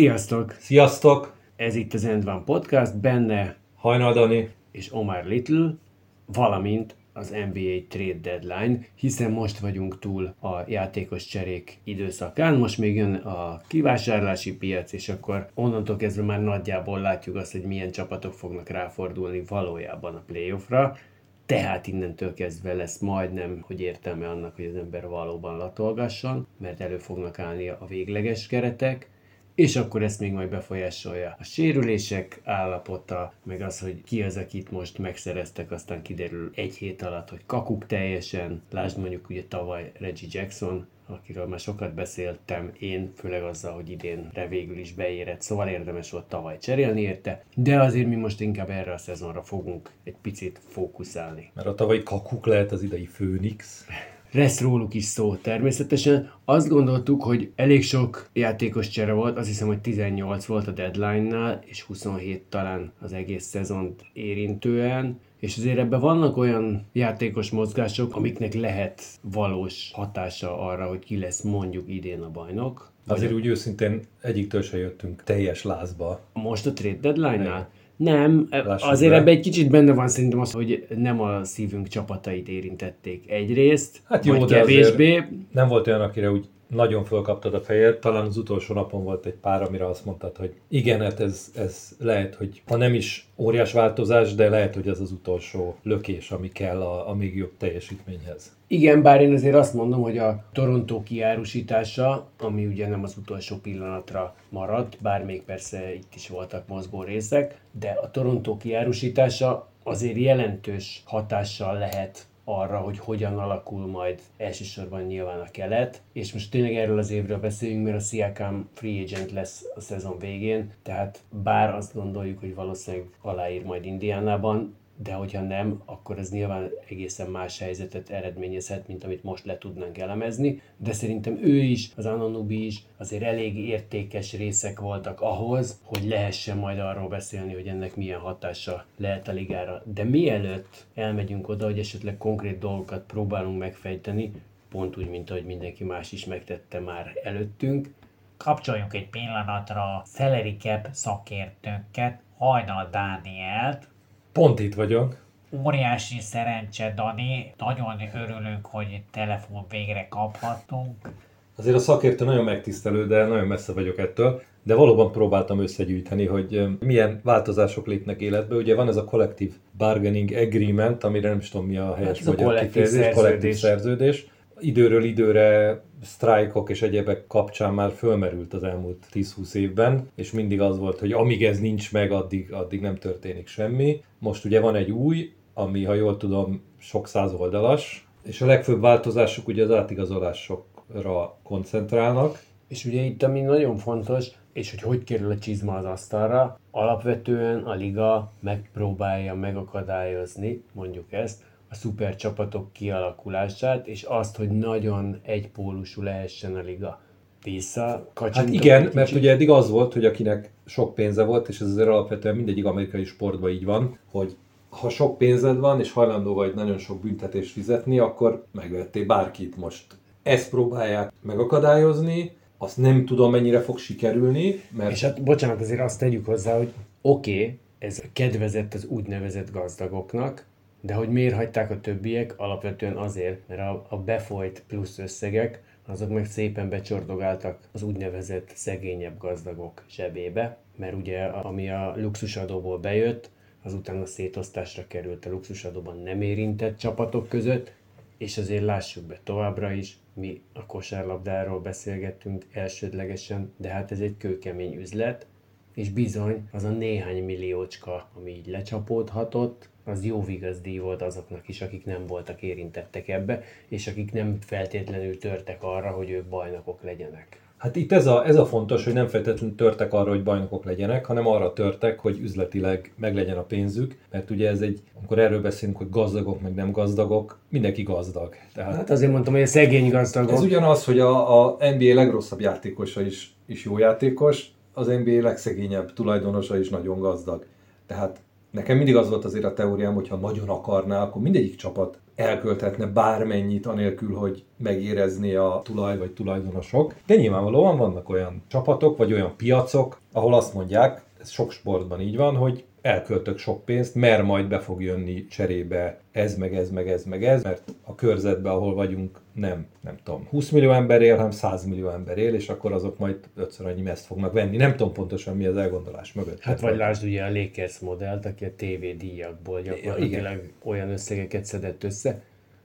Sziasztok! Sziasztok! Ez itt az End One Podcast, benne Hajnal Dani. és Omar Little, valamint az NBA Trade Deadline, hiszen most vagyunk túl a játékos cserék időszakán, most még jön a kivásárlási piac, és akkor onnantól kezdve már nagyjából látjuk azt, hogy milyen csapatok fognak ráfordulni valójában a playoffra, tehát innentől kezdve lesz majdnem, hogy értelme annak, hogy az ember valóban latolgasson, mert elő fognak állni a végleges keretek, és akkor ezt még majd befolyásolja a sérülések állapota, meg az, hogy ki az, akit most megszereztek, aztán kiderül egy hét alatt, hogy kakuk teljesen. Lásd mondjuk ugye tavaly Reggie Jackson, akiről már sokat beszéltem én, főleg azzal, hogy idénre végül is beérett, szóval érdemes volt tavaly cserélni érte, de azért mi most inkább erre a szezonra fogunk egy picit fókuszálni. Mert a tavalyi kakuk lehet az idei Főnix. Lesz róluk is szó természetesen. Azt gondoltuk, hogy elég sok játékos csere volt, azt hiszem, hogy 18 volt a deadline-nál, és 27 talán az egész szezont érintően. És azért ebben vannak olyan játékos mozgások, amiknek lehet valós hatása arra, hogy ki lesz mondjuk idén a bajnok. Azért úgy őszintén egyiktől se jöttünk teljes lázba. Most a trade deadline-nál? Nem, Lássuk azért be. ebben egy kicsit benne van szerintem az, hogy nem a szívünk csapatait érintették egyrészt, Hát jó, vagy kevésbé. nem volt olyan, akire úgy nagyon fölkaptad a fejed. Talán az utolsó napon volt egy pár, amire azt mondtad, hogy igen, hát ez, ez lehet, hogy ha nem is óriás változás, de lehet, hogy ez az utolsó lökés, ami kell a, a még jobb teljesítményhez. Igen, bár én azért azt mondom, hogy a Torontó kiárusítása, ami ugye nem az utolsó pillanatra maradt, bár még persze itt is voltak mozgó részek, de a Torontó kiárusítása azért jelentős hatással lehet arra, hogy hogyan alakul majd elsősorban nyilván a kelet, és most tényleg erről az évről beszéljünk, mert a Siakam free agent lesz a szezon végén, tehát bár azt gondoljuk, hogy valószínűleg aláír majd Indiánában, de hogyha nem, akkor ez nyilván egészen más helyzetet eredményezhet, mint amit most le tudnánk elemezni, de szerintem ő is, az Ananubi is azért elég értékes részek voltak ahhoz, hogy lehessen majd arról beszélni, hogy ennek milyen hatása lehet a ligára. De mielőtt elmegyünk oda, hogy esetleg konkrét dolgokat próbálunk megfejteni, pont úgy, mint ahogy mindenki más is megtette már előttünk, kapcsoljunk egy pillanatra a salary cap szakértőnket, Hajnal Dánielt. Pont itt vagyok. Óriási szerencse, Dani, nagyon örülünk, hogy telefon végre kaphattunk. Azért a szakértő nagyon megtisztelő, de nagyon messze vagyok ettől. De valóban próbáltam összegyűjteni, hogy milyen változások lépnek életbe. Ugye van ez a Collective Bargaining Agreement, amire nem is tudom mi a helyes ez a magyar kollektív kifejezés, kollektív szerződés. Időről időre sztrájkok és egyebek kapcsán már fölmerült az elmúlt 10-20 évben, és mindig az volt, hogy amíg ez nincs meg, addig, addig nem történik semmi. Most ugye van egy új, ami, ha jól tudom, sok száz oldalas, és a legfőbb változások ugye az átigazolásokra koncentrálnak, És ugye itt ami nagyon fontos, és hogy hogy kerül a csizma az asztalra, alapvetően a liga megpróbálja megakadályozni, mondjuk ezt, a szuper csapatok kialakulását, és azt, hogy nagyon egypólusú lehessen a liga. Vissza, Hát igen, mert ugye eddig az volt, hogy akinek sok pénze volt, és ez azért alapvetően mindegyik amerikai sportban így van, hogy ha sok pénzed van, és hajlandó vagy nagyon sok büntetést fizetni, akkor megvettél bárkit most. Ezt próbálják megakadályozni, azt nem tudom mennyire fog sikerülni, mert És hát bocsánat, azért azt tegyük hozzá, hogy oké, okay, ez kedvezett az úgynevezett gazdagoknak, de hogy miért hagyták a többiek? Alapvetően azért, mert a, a befolyt plusz összegek, azok meg szépen becsordogáltak az úgynevezett szegényebb gazdagok zsebébe, mert ugye ami a luxusadóból bejött, azután a szétosztásra került a luxusadóban nem érintett csapatok között, és azért lássuk be továbbra is, mi a kosárlabdáról beszélgettünk elsődlegesen, de hát ez egy kőkemény üzlet, és bizony az a néhány milliócska, ami így lecsapódhatott, az jó vigazdíj volt azoknak is, akik nem voltak érintettek ebbe, és akik nem feltétlenül törtek arra, hogy ők bajnokok legyenek. Hát itt ez a, ez a fontos, hogy nem feltétlenül törtek arra, hogy bajnokok legyenek, hanem arra törtek, hogy üzletileg meglegyen a pénzük, mert ugye ez egy, amikor erről beszélünk, hogy gazdagok, meg nem gazdagok, mindenki gazdag. Tehát hát azért mondtam, hogy a szegény gazdagok. Ez ugyanaz, hogy a, a NBA legrosszabb játékosa is, is jó játékos, az NBA legszegényebb tulajdonosa is nagyon gazdag. Tehát nekem mindig az volt azért a teóriám, hogy ha nagyon akarná, akkor mindegyik csapat elkölthetne bármennyit, anélkül, hogy megérezné a tulaj vagy tulajdonosok. De nyilvánvalóan vannak olyan csapatok, vagy olyan piacok, ahol azt mondják, ez sok sportban így van, hogy elköltök sok pénzt, mert majd be fog jönni cserébe ez, meg ez, meg ez, meg ez, mert a körzetben, ahol vagyunk, nem, nem tudom, 20 millió ember él, hanem 100 millió ember él, és akkor azok majd ötször annyi meszt fognak venni. Nem tudom pontosan mi az elgondolás mögött. Hát vagy lásd ugye a Lakers modellt, aki a TV díjakból gyakorlatilag ja, olyan összegeket szedett össze.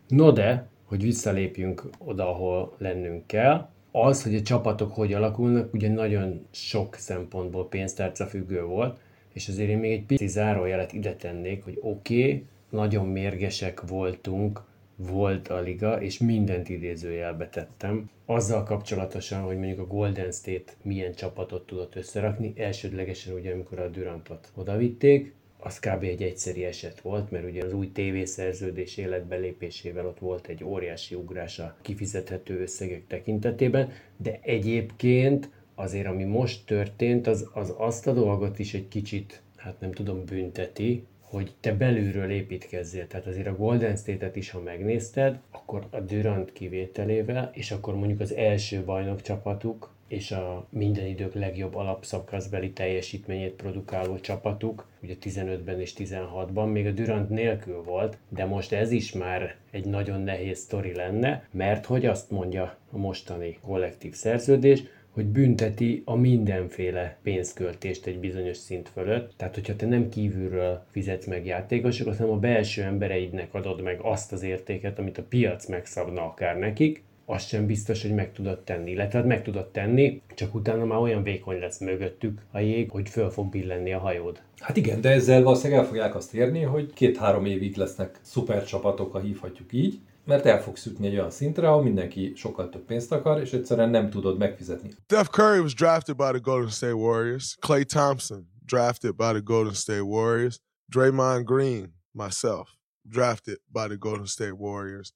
No de, hogy visszalépjünk oda, ahol lennünk kell, az, hogy a csapatok hogy alakulnak, ugye nagyon sok szempontból pénztárca függő volt, és azért én még egy pici zárójelet ide tennék, hogy oké, okay, nagyon mérgesek voltunk, volt a liga, és mindent idézőjelbe tettem. Azzal kapcsolatosan, hogy mondjuk a Golden State milyen csapatot tudott összerakni, elsődlegesen ugye, amikor a Durantot odavitték, az kb. egy egyszeri eset volt, mert ugye az új tévészerződés életbelépésével ott volt egy óriási ugrás a kifizethető összegek tekintetében, de egyébként azért ami most történt, az, az azt a dolgot is egy kicsit, hát nem tudom, bünteti, hogy te belülről építkezzél. Tehát azért a Golden State-et is, ha megnézted, akkor a Durant kivételével, és akkor mondjuk az első bajnok csapatuk, és a minden idők legjobb alapszakaszbeli teljesítményét produkáló csapatuk, ugye 15-ben és 16-ban, még a Durant nélkül volt, de most ez is már egy nagyon nehéz sztori lenne, mert hogy azt mondja a mostani kollektív szerződés, hogy bünteti a mindenféle pénzköltést egy bizonyos szint fölött. Tehát, hogyha te nem kívülről fizetsz meg játékosokat, hanem a belső embereidnek adod meg azt az értéket, amit a piac megszabna akár nekik, azt sem biztos, hogy meg tudod tenni. Illetve hát meg tudod tenni, csak utána már olyan vékony lesz mögöttük a jég, hogy föl fog billenni a hajód. Hát igen, de ezzel valószínűleg el fogják azt érni, hogy két-három évig lesznek szuper csapatok, ha hívhatjuk így, mert el fogsz jutni egy olyan szintre, ahol mindenki sokkal több pénzt akar, és egyszerűen nem tudod megfizetni. Steph Curry was drafted by the Golden State Warriors. Clay Thompson drafted by the Golden State Warriors. Draymond Green, myself, drafted by the Golden State Warriors.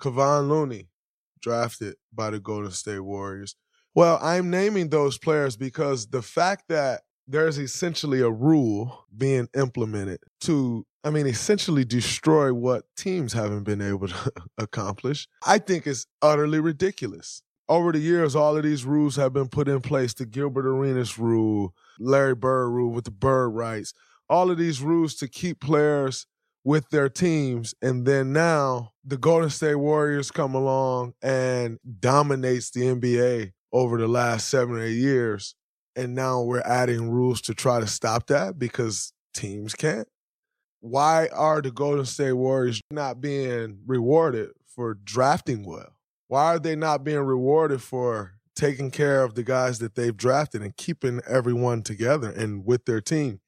Kevon Looney, drafted by the Golden State Warriors. Well, I'm naming those players because the fact that there's essentially a rule being implemented to I mean, essentially destroy what teams haven't been able to accomplish, I think is utterly ridiculous. Over the years, all of these rules have been put in place the Gilbert Arenas rule, Larry Bird rule with the bird rights, all of these rules to keep players with their teams. And then now the Golden State Warriors come along and dominates the NBA over the last seven or eight years. And now we're adding rules to try to stop that because teams can't why are the Golden State Warriors not being rewarded for drafting well? Why are they not being rewarded for taking care of the guys that they've drafted and keeping everyone together and with their team?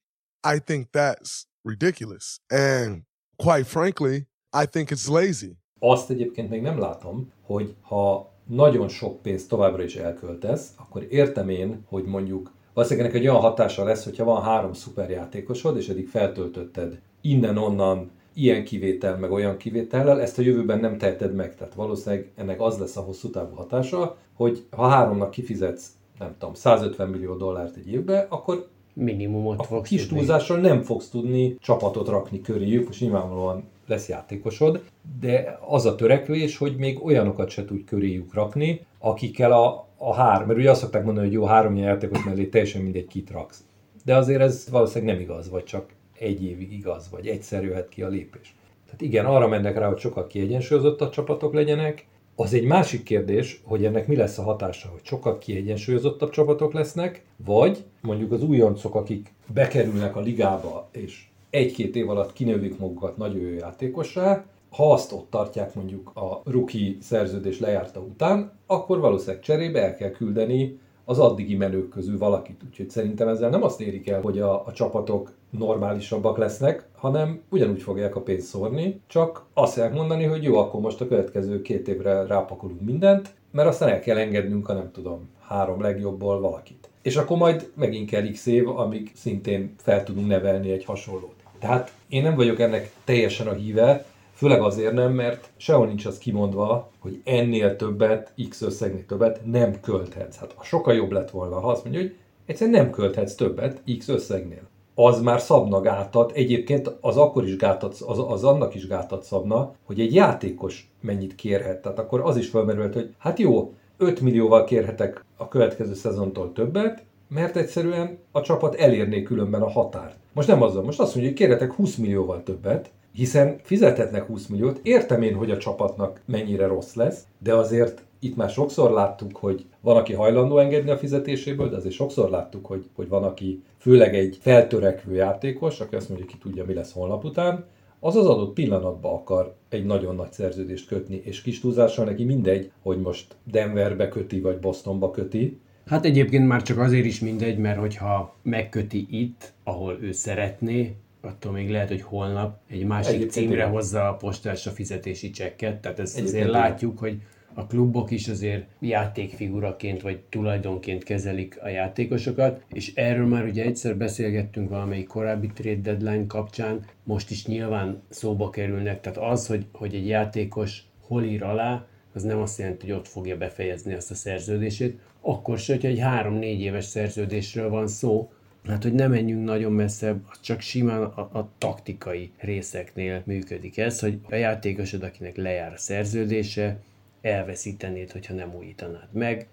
I think that's ridiculous. And quite frankly, I think it's lazy. Azt egyébként még nem látom, hogy ha nagyon sok pénzt továbbra is elköltesz, akkor értem én, hogy mondjuk valószínűleg egy olyan hatása lesz, hogyha van három szuperjátékosod, és eddig feltöltötted innen-onnan ilyen kivétel, meg olyan kivétellel, ezt a jövőben nem teheted meg. Tehát valószínűleg ennek az lesz a hosszú távú hatása, hogy ha háromnak kifizetsz, nem tudom, 150 millió dollárt egy évbe, akkor minimumot a fogsz kis túlzással nem fogsz tudni csapatot rakni köréjük, és nyilvánvalóan lesz játékosod, de az a törekvés, hogy még olyanokat se tudj köréjük rakni, akikkel a, a három, mert ugye azt szokták mondani, hogy jó, három játékos mellé teljesen mindegy kit raksz. De azért ez valószínűleg nem igaz, vagy csak egy évig igaz, vagy egyszer jöhet ki a lépés. Tehát igen, arra mennek rá, hogy sokkal kiegyensúlyozottabb csapatok legyenek. Az egy másik kérdés, hogy ennek mi lesz a hatása, hogy sokkal kiegyensúlyozottabb csapatok lesznek, vagy mondjuk az újoncok, akik bekerülnek a ligába, és egy-két év alatt kinövik magukat nagyon jó játékossá, ha azt ott tartják mondjuk a rookie szerződés lejárta után, akkor valószínűleg cserébe el kell küldeni az addigi menők közül valakit. Úgyhogy szerintem ezzel nem azt érik el, hogy a, a csapatok normálisabbak lesznek, hanem ugyanúgy fogják a pénzt szórni, csak azt fogják mondani, hogy jó, akkor most a következő két évre rápakolunk mindent, mert aztán el kell engednünk a nem tudom, három legjobbból valakit. És akkor majd megint kell x év, amíg szintén fel tudunk nevelni egy hasonlót. Tehát én nem vagyok ennek teljesen a híve, Főleg azért nem, mert sehol nincs az kimondva, hogy ennél többet, x összegnél többet nem költhetsz. Hát sokkal jobb lett volna, ha azt mondja, hogy egyszerűen nem költhetsz többet x összegnél. Az már szabna gátat, egyébként az akkor is gátat, az, az annak is gátat szabna, hogy egy játékos mennyit kérhet. Tehát akkor az is felmerült, hogy hát jó, 5 millióval kérhetek a következő szezontól többet, mert egyszerűen a csapat elérné különben a határt. Most nem azzal, most azt mondja, hogy kérhetek 20 millióval többet, hiszen fizethetnek 20 milliót, értem én, hogy a csapatnak mennyire rossz lesz, de azért itt már sokszor láttuk, hogy van, aki hajlandó engedni a fizetéséből, de azért sokszor láttuk, hogy, hogy van, aki főleg egy feltörekvő játékos, aki azt mondja, ki tudja, mi lesz holnap után, az az adott pillanatban akar egy nagyon nagy szerződést kötni, és kis túlzással neki mindegy, hogy most Denverbe köti, vagy Bostonba köti. Hát egyébként már csak azért is mindegy, mert hogyha megköti itt, ahol ő szeretné, attól még lehet, hogy holnap egy másik Egyébként címre igen. hozza a postás a fizetési csekket, tehát ezt Egyébként azért látjuk, hogy a klubok is azért játékfiguraként vagy tulajdonként kezelik a játékosokat, és erről már ugye egyszer beszélgettünk valamelyik korábbi trade deadline kapcsán, most is nyilván szóba kerülnek, tehát az, hogy, hogy egy játékos hol ír alá, az nem azt jelenti, hogy ott fogja befejezni azt a szerződését, akkor se, hogy egy három-négy éves szerződésről van szó, Hát, hogy nem menjünk nagyon messze, csak simán a, a taktikai részeknél működik ez, hogy a játékosod, akinek lejár a szerződése, elveszítenéd, hogyha nem újítanád meg,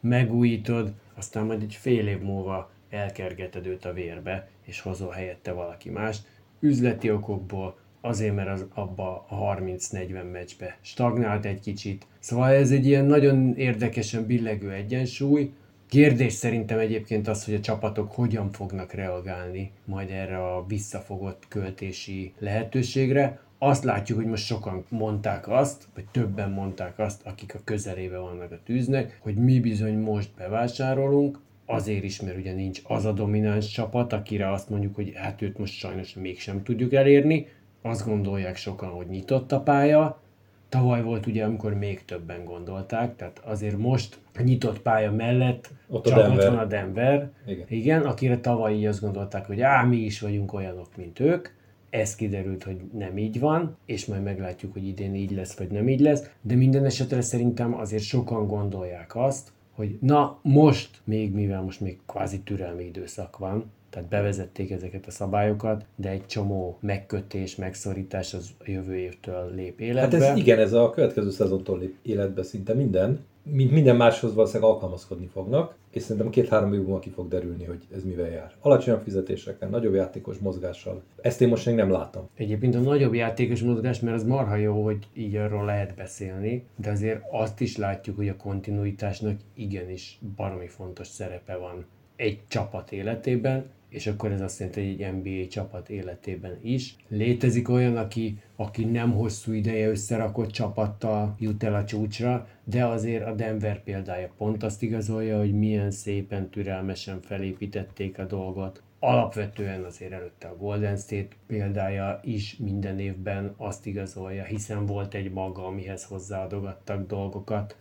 megújítod, aztán majd egy fél év múlva elkergeted őt a vérbe, és hozol helyette valaki mást. Üzleti okokból, azért, mert az abba a 30-40 meccsbe stagnált egy kicsit. Szóval ez egy ilyen nagyon érdekesen billegő egyensúly, Kérdés szerintem egyébként az, hogy a csapatok hogyan fognak reagálni majd erre a visszafogott költési lehetőségre. Azt látjuk, hogy most sokan mondták azt, vagy többen mondták azt, akik a közelébe vannak a tűznek, hogy mi bizony most bevásárolunk, azért is, mert ugye nincs az a domináns csapat, akire azt mondjuk, hogy hát őt most sajnos mégsem tudjuk elérni. Azt gondolják sokan, hogy nyitott a pálya, Tavaly volt ugye, amikor még többen gondolták, tehát azért most a nyitott pálya mellett ott, csak a Denver. ott van a Denver, igen. igen, akire tavaly így azt gondolták, hogy á, mi is vagyunk olyanok, mint ők, ez kiderült, hogy nem így van, és majd meglátjuk, hogy idén így lesz, vagy nem így lesz, de minden esetre szerintem azért sokan gondolják azt, hogy na most, még mivel most még kvázi türelmi időszak van, tehát bevezették ezeket a szabályokat, de egy csomó megkötés, megszorítás az a jövő évtől lép életbe. Hát ez igen, ez a következő szezontól lép életbe szinte minden. Mint minden máshoz valószínűleg alkalmazkodni fognak, és szerintem két-három év múlva ki fog derülni, hogy ez mivel jár. Alacsonyabb fizetésekkel, nagyobb játékos mozgással. Ezt én most még nem látom. Egyébként a nagyobb játékos mozgás, mert az marha jó, hogy így arról lehet beszélni, de azért azt is látjuk, hogy a kontinuitásnak igenis baromi fontos szerepe van egy csapat életében, és akkor ez azt jelenti, hogy egy NBA csapat életében is. Létezik olyan, aki, aki nem hosszú ideje összerakott csapattal jut el a csúcsra, de azért a Denver példája pont azt igazolja, hogy milyen szépen, türelmesen felépítették a dolgot. Alapvetően azért előtte a Golden State példája is minden évben azt igazolja, hiszen volt egy maga, amihez hozzáadogattak dolgokat,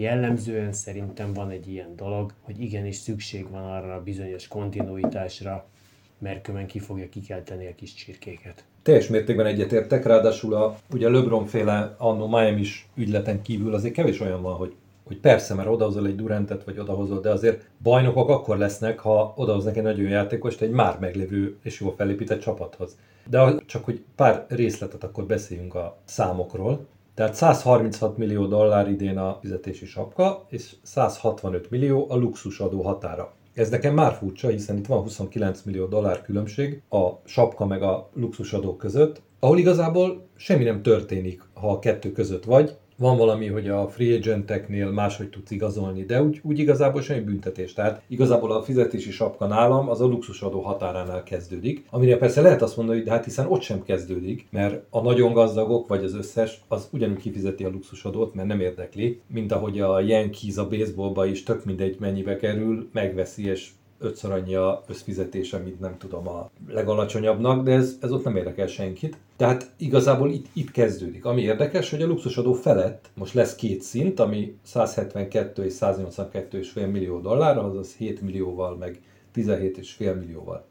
Jellemzően szerintem van egy ilyen dolog, hogy igenis szükség van arra a bizonyos kontinuitásra, mert különben ki fogja kikelteni a kis csirkéket. Teljes mértékben egyetértek, ráadásul a, ugye a LeBron féle annó Miami is ügyleten kívül azért kevés olyan van, hogy hogy persze, mert odahozol egy Durantet, vagy odahozol, de azért bajnokok akkor lesznek, ha odahoznak egy nagyon játékost egy már meglévő és jól felépített csapathoz. De csak hogy pár részletet akkor beszéljünk a számokról. Tehát 136 millió dollár idén a fizetési sapka, és 165 millió a luxusadó határa. Ez nekem már furcsa, hiszen itt van 29 millió dollár különbség a sapka meg a luxusadó között, ahol igazából semmi nem történik, ha a kettő között vagy, van valami, hogy a free agenteknél máshogy tudsz igazolni, de úgy, úgy igazából semmi büntetés. Tehát igazából a fizetési sapka nálam az a luxusadó határánál kezdődik, amire persze lehet azt mondani, hogy de hát hiszen ott sem kezdődik, mert a nagyon gazdagok, vagy az összes, az ugyanúgy kifizeti a luxusadót, mert nem érdekli, mint ahogy a Yankees a baseballba is tök mindegy mennyibe kerül, megveszi és ötször annyi a összfizetése, mint nem tudom a legalacsonyabbnak, de ez, ez ott nem érdekel senkit. Tehát igazából itt, itt kezdődik. Ami érdekes, hogy a luxusadó felett most lesz két szint, ami 172 és 182,5 millió dollár, azaz 7 millióval, meg 17,5 millióval.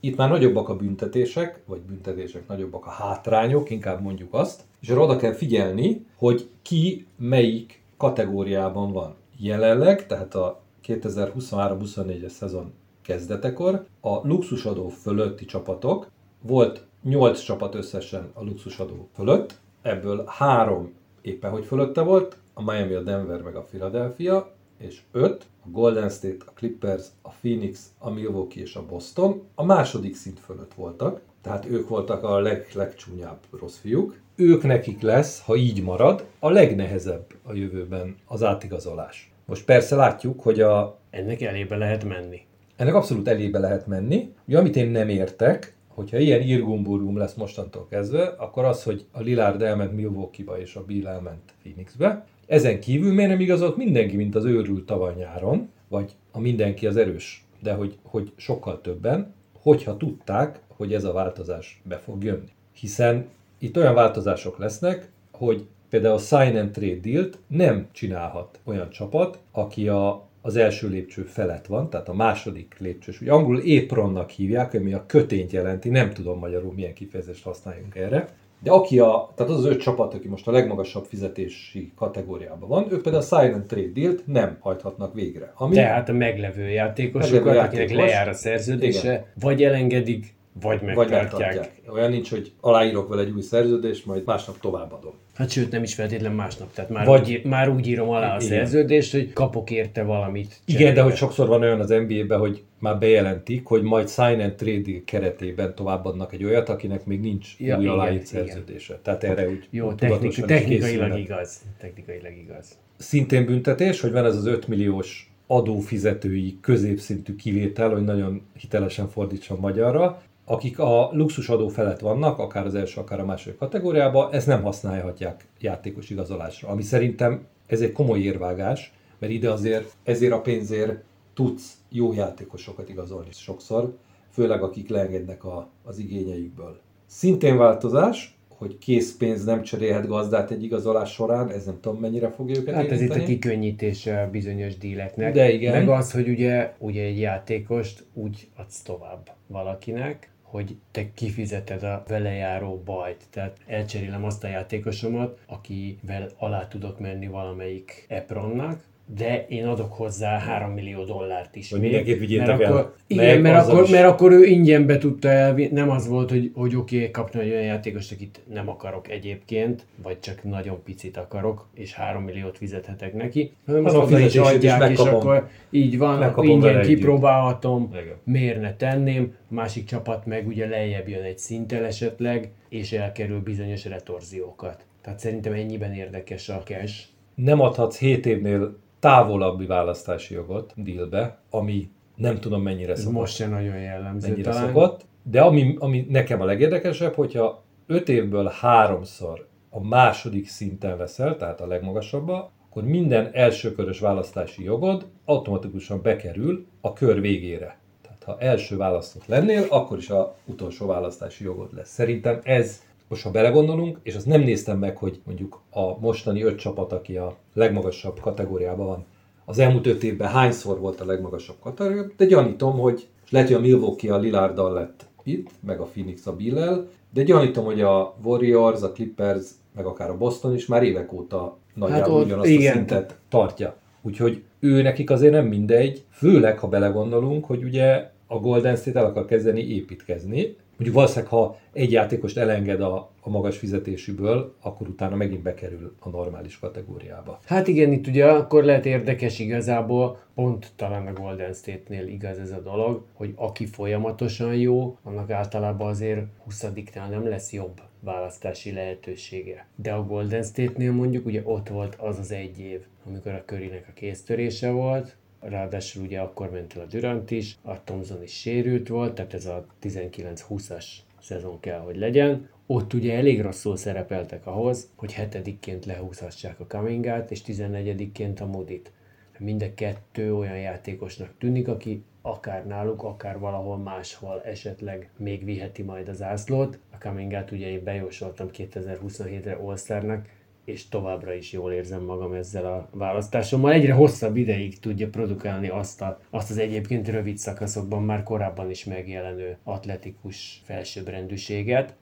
Itt már nagyobbak a büntetések, vagy büntetések nagyobbak a hátrányok, inkább mondjuk azt, és arra oda kell figyelni, hogy ki melyik kategóriában van. Jelenleg, tehát a 2023-24-es szezon kezdetekor a luxusadó fölötti csapatok, volt 8 csapat összesen a luxusadó fölött, ebből három éppen hogy fölötte volt, a Miami, a Denver meg a Philadelphia, és 5, a Golden State, a Clippers, a Phoenix, a Milwaukee és a Boston a második szint fölött voltak, tehát ők voltak a leg, legcsúnyább rossz fiúk. Ők nekik lesz, ha így marad, a legnehezebb a jövőben az átigazolás. Most persze látjuk, hogy a, Ennek elébe lehet menni. ennek abszolút elébe lehet menni. Ugye, amit én nem értek, hogyha ilyen irgumbúrum lesz mostantól kezdve, akkor az, hogy a Lillard elment Milwaukee-ba és a Bill elment Phoenixbe. Ezen kívül miért nem igazolt mindenki, mint az őrült tavaly nyáron, vagy a mindenki az erős, de hogy, hogy sokkal többen, hogyha tudták, hogy ez a változás be fog jönni. Hiszen itt olyan változások lesznek, hogy például a sign and trade dealt nem csinálhat olyan csapat, aki a, az első lépcső felett van, tehát a második lépcsős, ugye angolul apronnak hívják, ami a kötényt jelenti, nem tudom magyarul milyen kifejezést használjunk erre, de aki a, tehát az az öt csapat, aki most a legmagasabb fizetési kategóriában van, ők például a and trade dealt nem hajthatnak végre. Ami Tehát a meglevő játékosokat, Meglevő akinek játékos. lejár a szerződése, Igen. vagy elengedik, vagy vagy megtartják. megtartják. Olyan nincs, hogy aláírok vele egy új szerződést, majd másnap továbbadom. Hát sőt, nem is feltétlen másnap. Tehát már, Vagy- úgy, már úgy írom alá a Igen. szerződést, hogy kapok érte valamit. Igen, cserébe. de hogy sokszor van olyan az NBA-ben, hogy már bejelentik, hogy majd sign and trade keretében továbbadnak egy olyat, akinek még nincs Ja, új igen, aláírt igen. szerződése. Tehát erre úgy Jó, technik, technikailag igaz. Technikailag igaz. Szintén büntetés, hogy van ez az 5 milliós adófizetői középszintű kivétel, hogy nagyon hitelesen fordítsam magyarra, akik a luxusadó felett vannak, akár az első, akár a második kategóriában, ezt nem használhatják játékos igazolásra. Ami szerintem ez egy komoly érvágás, mert ide azért ezért a pénzért tudsz jó játékosokat igazolni sokszor, főleg akik leengednek a, az igényeikből. Szintén változás, hogy készpénz nem cserélhet gazdát egy igazolás során, ez nem tudom mennyire fogja őket Hát ez itt a érinteni. kikönnyítése a bizonyos díleknek. De igen. Meg az, hogy ugye, ugye egy játékost úgy adsz tovább valakinek, hogy te kifizeted a vele járó bajt. Tehát elcserélem azt a játékosomat, akivel alá tudok menni valamelyik Epronnak, de én adok hozzá 3 millió dollárt is. Hogy mindenképp vigyétek mert el. Akkor, igen, mert akkor, is- mert akkor ő ingyenbe tudta elvinni, nem az volt, hogy, hogy oké, okay, kapna egy olyan játékost, akit nem akarok egyébként, vagy csak nagyon picit akarok, és 3 milliót fizethetek neki, hanem azt Hanem a is adják, és akkor így van, Megkapom ingyen együtt. kipróbálhatom, Igen. miért ne tenném, másik csapat meg ugye lejjebb jön egy szinttel esetleg, és elkerül bizonyos retorziókat. Tehát szerintem ennyiben érdekes a cash. nem adhatsz 7 évnél távolabbi választási jogot dealbe, ami nem tudom mennyire szokott. most sem nagyon jellemző mennyire talán. szokott. De ami, ami nekem a legérdekesebb, hogyha 5 évből háromszor a második szinten veszel, tehát a legmagasabba, akkor minden elsőkörös választási jogod automatikusan bekerül a kör végére. Tehát ha első választott lennél, akkor is a utolsó választási jogod lesz. Szerintem ez, most ha belegondolunk, és azt nem néztem meg, hogy mondjuk a mostani öt csapat, aki a legmagasabb kategóriában van, az elmúlt öt évben hányszor volt a legmagasabb kategória, de gyanítom, hogy és lehet, hogy a Milwaukee a Lillarddal lett itt, meg a Phoenix a Billel, de gyanítom, hogy a Warriors, a Clippers, meg akár a Boston is már évek óta nagyjából ott- ugyanazt igen. a szintet tartja. Úgyhogy ő nekik azért nem mindegy, főleg ha belegondolunk, hogy ugye a Golden State el akar kezdeni építkezni. Mondjuk valószínűleg, ha egy játékost elenged a, a magas fizetésűből, akkor utána megint bekerül a normális kategóriába. Hát igen, itt ugye akkor lehet érdekes igazából, pont talán a Golden State-nél igaz ez a dolog, hogy aki folyamatosan jó, annak általában azért 20 nem lesz jobb választási lehetősége. De a Golden State-nél mondjuk ugye ott volt az az egy év, amikor a Currynek a kéztörése volt, ráadásul ugye akkor ment el a Durant is, a Thompson is sérült volt, tehát ez a 19-20-as szezon kell, hogy legyen. Ott ugye elég rosszul szerepeltek ahhoz, hogy hetedikként lehúzhassák a Cummingát, és 14-ként a Modit. Mind a kettő olyan játékosnak tűnik, aki akár náluk, akár valahol máshol esetleg még viheti majd az ászlót. A Cummingát ugye én bejósoltam 2027-re all és továbbra is jól érzem magam ezzel a választásommal. Egyre hosszabb ideig tudja produkálni azt, a, azt az egyébként rövid szakaszokban már korábban is megjelenő atletikus felsőbbrendűséget.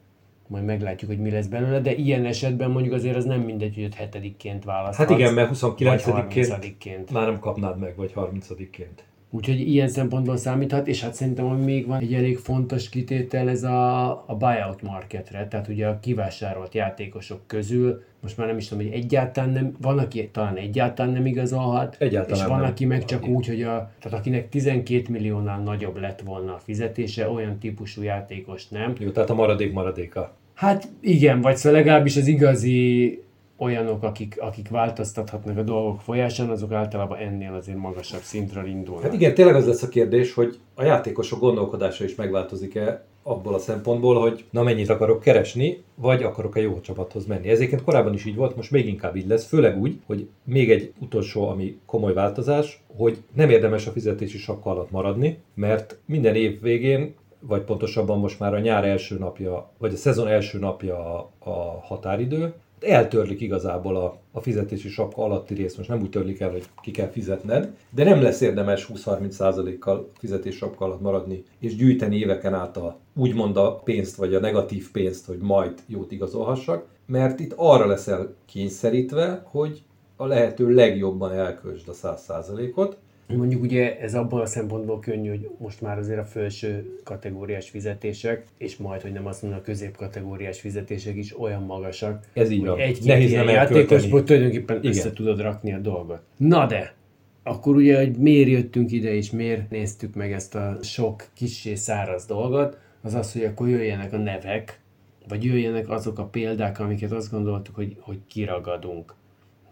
Majd meglátjuk, hogy mi lesz belőle, de ilyen esetben mondjuk azért az nem mindegy, hogy 7 hetediként választhatsz. Hát igen, mert 29-ként 30-ként. már nem kapnád meg, vagy 30-ként. Úgyhogy ilyen szempontból számíthat, és hát szerintem ami még van egy elég fontos kitétel ez a, a buyout marketre, tehát ugye a kivásárolt játékosok közül, most már nem is tudom, hogy egyáltalán nem, van, aki talán egyáltalán nem igazolhat, Egyáltalán és van, nem. aki meg csak úgy, hogy a, tehát akinek 12 milliónál nagyobb lett volna a fizetése, olyan típusú játékos nem. Jó, tehát a maradék maradéka. Hát igen, vagy szóval legalábbis az igazi olyanok, akik, akik változtathatnak a dolgok folyásán, azok általában ennél azért magasabb szintről indulnak. Hát igen, tényleg az lesz a kérdés, hogy a játékosok gondolkodása is megváltozik-e abból a szempontból, hogy na mennyit akarok keresni, vagy akarok-e jó csapathoz menni. Ezért korábban is így volt, most még inkább így lesz, főleg úgy, hogy még egy utolsó, ami komoly változás, hogy nem érdemes a fizetési sapka alatt maradni, mert minden év végén vagy pontosabban most már a nyár első napja, vagy a szezon első napja a, a határidő, eltörlik igazából a, a fizetési sapka alatti részt, most nem úgy törlik el, hogy ki kell fizetned, de nem lesz érdemes 20-30%-kal fizetés sapka alatt maradni, és gyűjteni éveken át a úgymond a pénzt, vagy a negatív pénzt, hogy majd jót igazolhassak, mert itt arra leszel kényszerítve, hogy a lehető legjobban elköltsd a 100%-ot, Mondjuk ugye ez abban a szempontból könnyű, hogy most már azért a felső kategóriás fizetések, és majd, hogy nem azt mondom, a középkategóriás fizetések is olyan magasak, Ez így van. egy-két Nehéz nem játékosból tulajdonképpen Igen. össze tudod rakni a dolgot. Na de, akkor ugye, hogy miért jöttünk ide, és miért néztük meg ezt a sok kissé száraz dolgot, az az, hogy akkor jöjjenek a nevek, vagy jöjjenek azok a példák, amiket azt gondoltuk, hogy, hogy kiragadunk.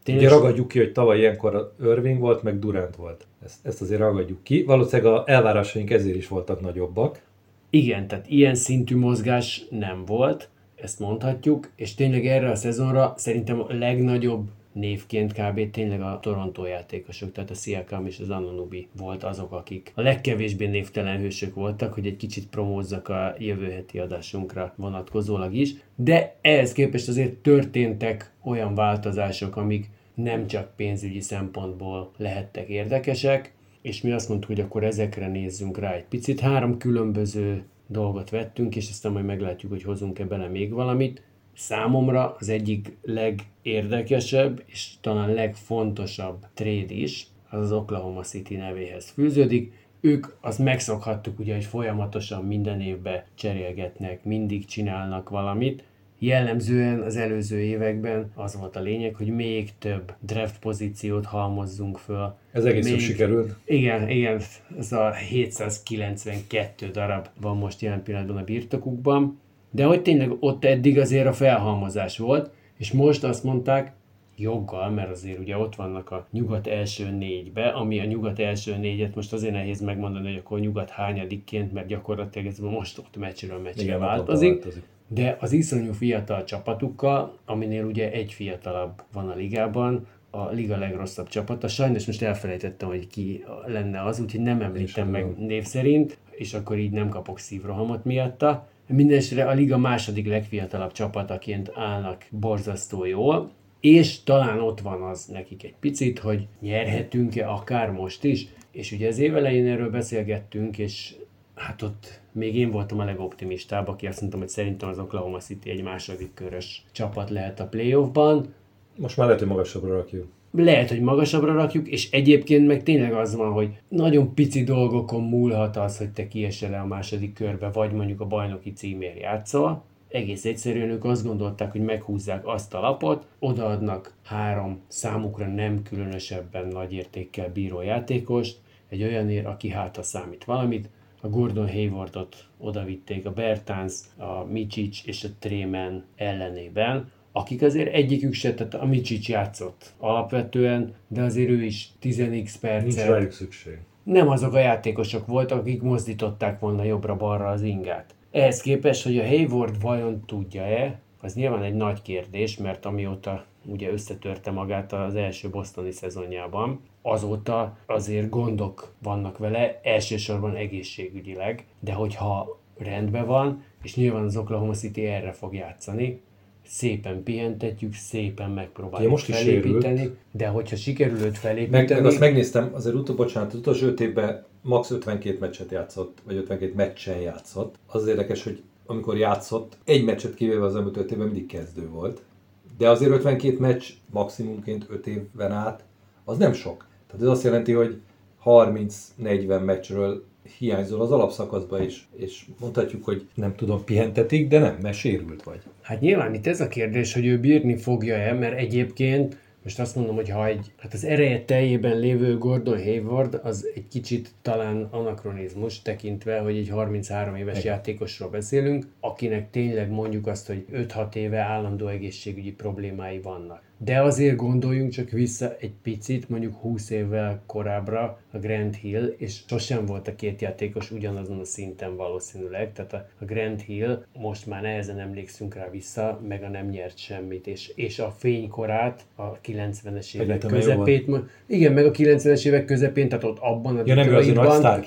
Ugye ragadjuk ki, hogy tavaly ilyenkor Irving volt, meg Durant volt. Ezt, ezt azért ragadjuk ki. Valószínűleg a elvárásaink ezért is voltak nagyobbak. Igen, tehát ilyen szintű mozgás nem volt, ezt mondhatjuk, és tényleg erre a szezonra szerintem a legnagyobb névként kb. tényleg a Toronto játékosok, tehát a Siakam és az Ananubi volt azok, akik a legkevésbé névtelen hősök voltak, hogy egy kicsit promózzak a jövő heti adásunkra vonatkozólag is, de ehhez képest azért történtek olyan változások, amik nem csak pénzügyi szempontból lehettek érdekesek, és mi azt mondtuk, hogy akkor ezekre nézzünk rá egy picit. Három különböző dolgot vettünk, és aztán majd meglátjuk, hogy hozunk-e bele még valamit. Számomra az egyik legérdekesebb, és talán legfontosabb trade is, az az Oklahoma City nevéhez fűződik. Ők azt megszokhattuk ugye, hogy folyamatosan minden évben cserélgetnek, mindig csinálnak valamit, Jellemzően az előző években az volt a lényeg, hogy még több draft pozíciót halmozzunk föl. Ez egész Még- sikerült. Igen, igen, ez a 792 darab van most jelen pillanatban a birtokukban, de hogy tényleg ott eddig azért a felhalmozás volt, és most azt mondták, joggal, mert azért ugye ott vannak a nyugat első négybe, ami a nyugat első négyet most azért nehéz megmondani, hogy akkor nyugat hányadikként, mert gyakorlatilag ez most ott meccsről meccsre Igen, változik. változik. De az iszonyú fiatal csapatukkal, aminél ugye egy fiatalabb van a ligában, a liga legrosszabb csapata. Sajnos most elfelejtettem, hogy ki lenne az, úgyhogy nem említem meg tudom. név szerint, és akkor így nem kapok szívrohamot miatta. Mindenesetre a liga második legfiatalabb csapataként állnak borzasztó jól, és talán ott van az nekik egy picit, hogy nyerhetünk-e akár most is, és ugye az évelején erről beszélgettünk, és hát ott még én voltam a legoptimistább, aki azt mondtam, hogy szerintem az Oklahoma City egy második körös csapat lehet a playoffban. Most már lehet, hogy magasabbra rakjuk. Lehet, hogy magasabbra rakjuk, és egyébként meg tényleg az van, hogy nagyon pici dolgokon múlhat az, hogy te kiesel a második körbe, vagy mondjuk a bajnoki címért játszol. Egész egyszerűen ők azt gondolták, hogy meghúzzák azt a lapot, odaadnak három számukra nem különösebben nagy értékkel bíró játékost, egy olyanért, aki hát ha számít valamit, a Gordon Haywardot oda vitték a Bertans, a Micic és a Trémen ellenében, akik azért egyikük se, tehát a Micsics játszott alapvetően, de azért ő is 10x percet. Nincs rájuk szükség. Nem azok a játékosok voltak, akik mozdították volna jobbra-balra az ingát. Ehhez képest, hogy a Hayward vajon tudja-e, az nyilván egy nagy kérdés, mert amióta ugye összetörte magát az első bosztoni szezonjában, azóta azért gondok vannak vele, elsősorban egészségügyileg, de hogyha rendben van, és nyilván az Oklahoma City erre fog játszani, szépen pihentetjük, szépen megpróbáljuk most is felépíteni, sérült. de hogyha sikerül őt felépíteni... Meg, meg azt megnéztem, azért utó, bocsánat, az utolsó öt évben max 52 meccset játszott, vagy 52 meccsen játszott. Az érdekes, hogy amikor játszott, egy meccset kivéve az elmúlt öt évben mindig kezdő volt. De azért 52 meccs maximumként 5 évben át, az nem sok. Tehát ez azt jelenti, hogy 30-40 meccsről hiányzol az alapszakaszba is, és mondhatjuk, hogy nem tudom, pihentetik, de nem, mert sérült vagy. Hát nyilván itt ez a kérdés, hogy ő bírni fogja-e, mert egyébként most azt mondom, hogy ha egy, hát az ereje teljében lévő Gordon Hayward az egy kicsit talán anakronizmus tekintve, hogy egy 33 éves Igen. játékosról beszélünk, akinek tényleg mondjuk azt, hogy 5-6 éve állandó egészségügyi problémái vannak. De azért gondoljunk csak vissza egy picit, mondjuk 20 évvel korábbra a Grand Hill, és sosem volt a két játékos ugyanazon a szinten valószínűleg, tehát a Grand Hill, most már nehezen emlékszünk rá vissza, meg a nem nyert semmit, és, és a fénykorát, a 90-es évek jó közepét, ma- igen, meg a 90-es évek közepén, tehát ott abban a Ja, nem, azért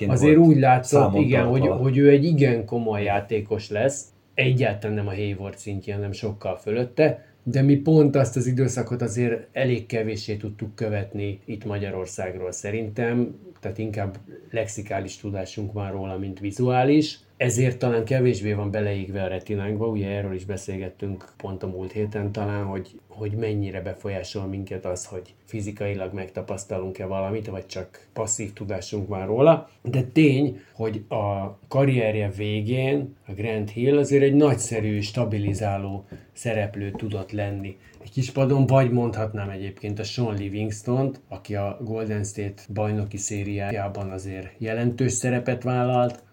azért volt úgy látszott, igen, hogy, hogy ő egy igen komoly játékos lesz, egyáltalán nem a Hayward szintjén, hanem sokkal fölötte, de mi pont azt az időszakot azért elég kevéssé tudtuk követni itt Magyarországról szerintem, tehát inkább lexikális tudásunk van róla, mint vizuális, ezért talán kevésbé van beleégve a retinánkba, ugye erről is beszélgettünk pont a múlt héten talán, hogy, hogy mennyire befolyásol minket az, hogy fizikailag megtapasztalunk-e valamit, vagy csak passzív tudásunk van róla. De tény, hogy a karrierje végén a Grant Hill azért egy nagyszerű, stabilizáló szereplő tudott lenni. Egy kis padon vagy mondhatnám egyébként a Sean Livingston-t, aki a Golden State bajnoki szériájában azért jelentős szerepet vállalt,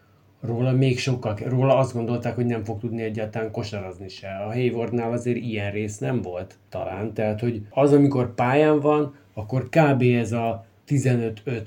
róla még sokkal, róla azt gondolták, hogy nem fog tudni egyáltalán kosarazni se. A Haywardnál azért ilyen rész nem volt talán, tehát hogy az, amikor pályán van, akkor kb. ez a 15-5-5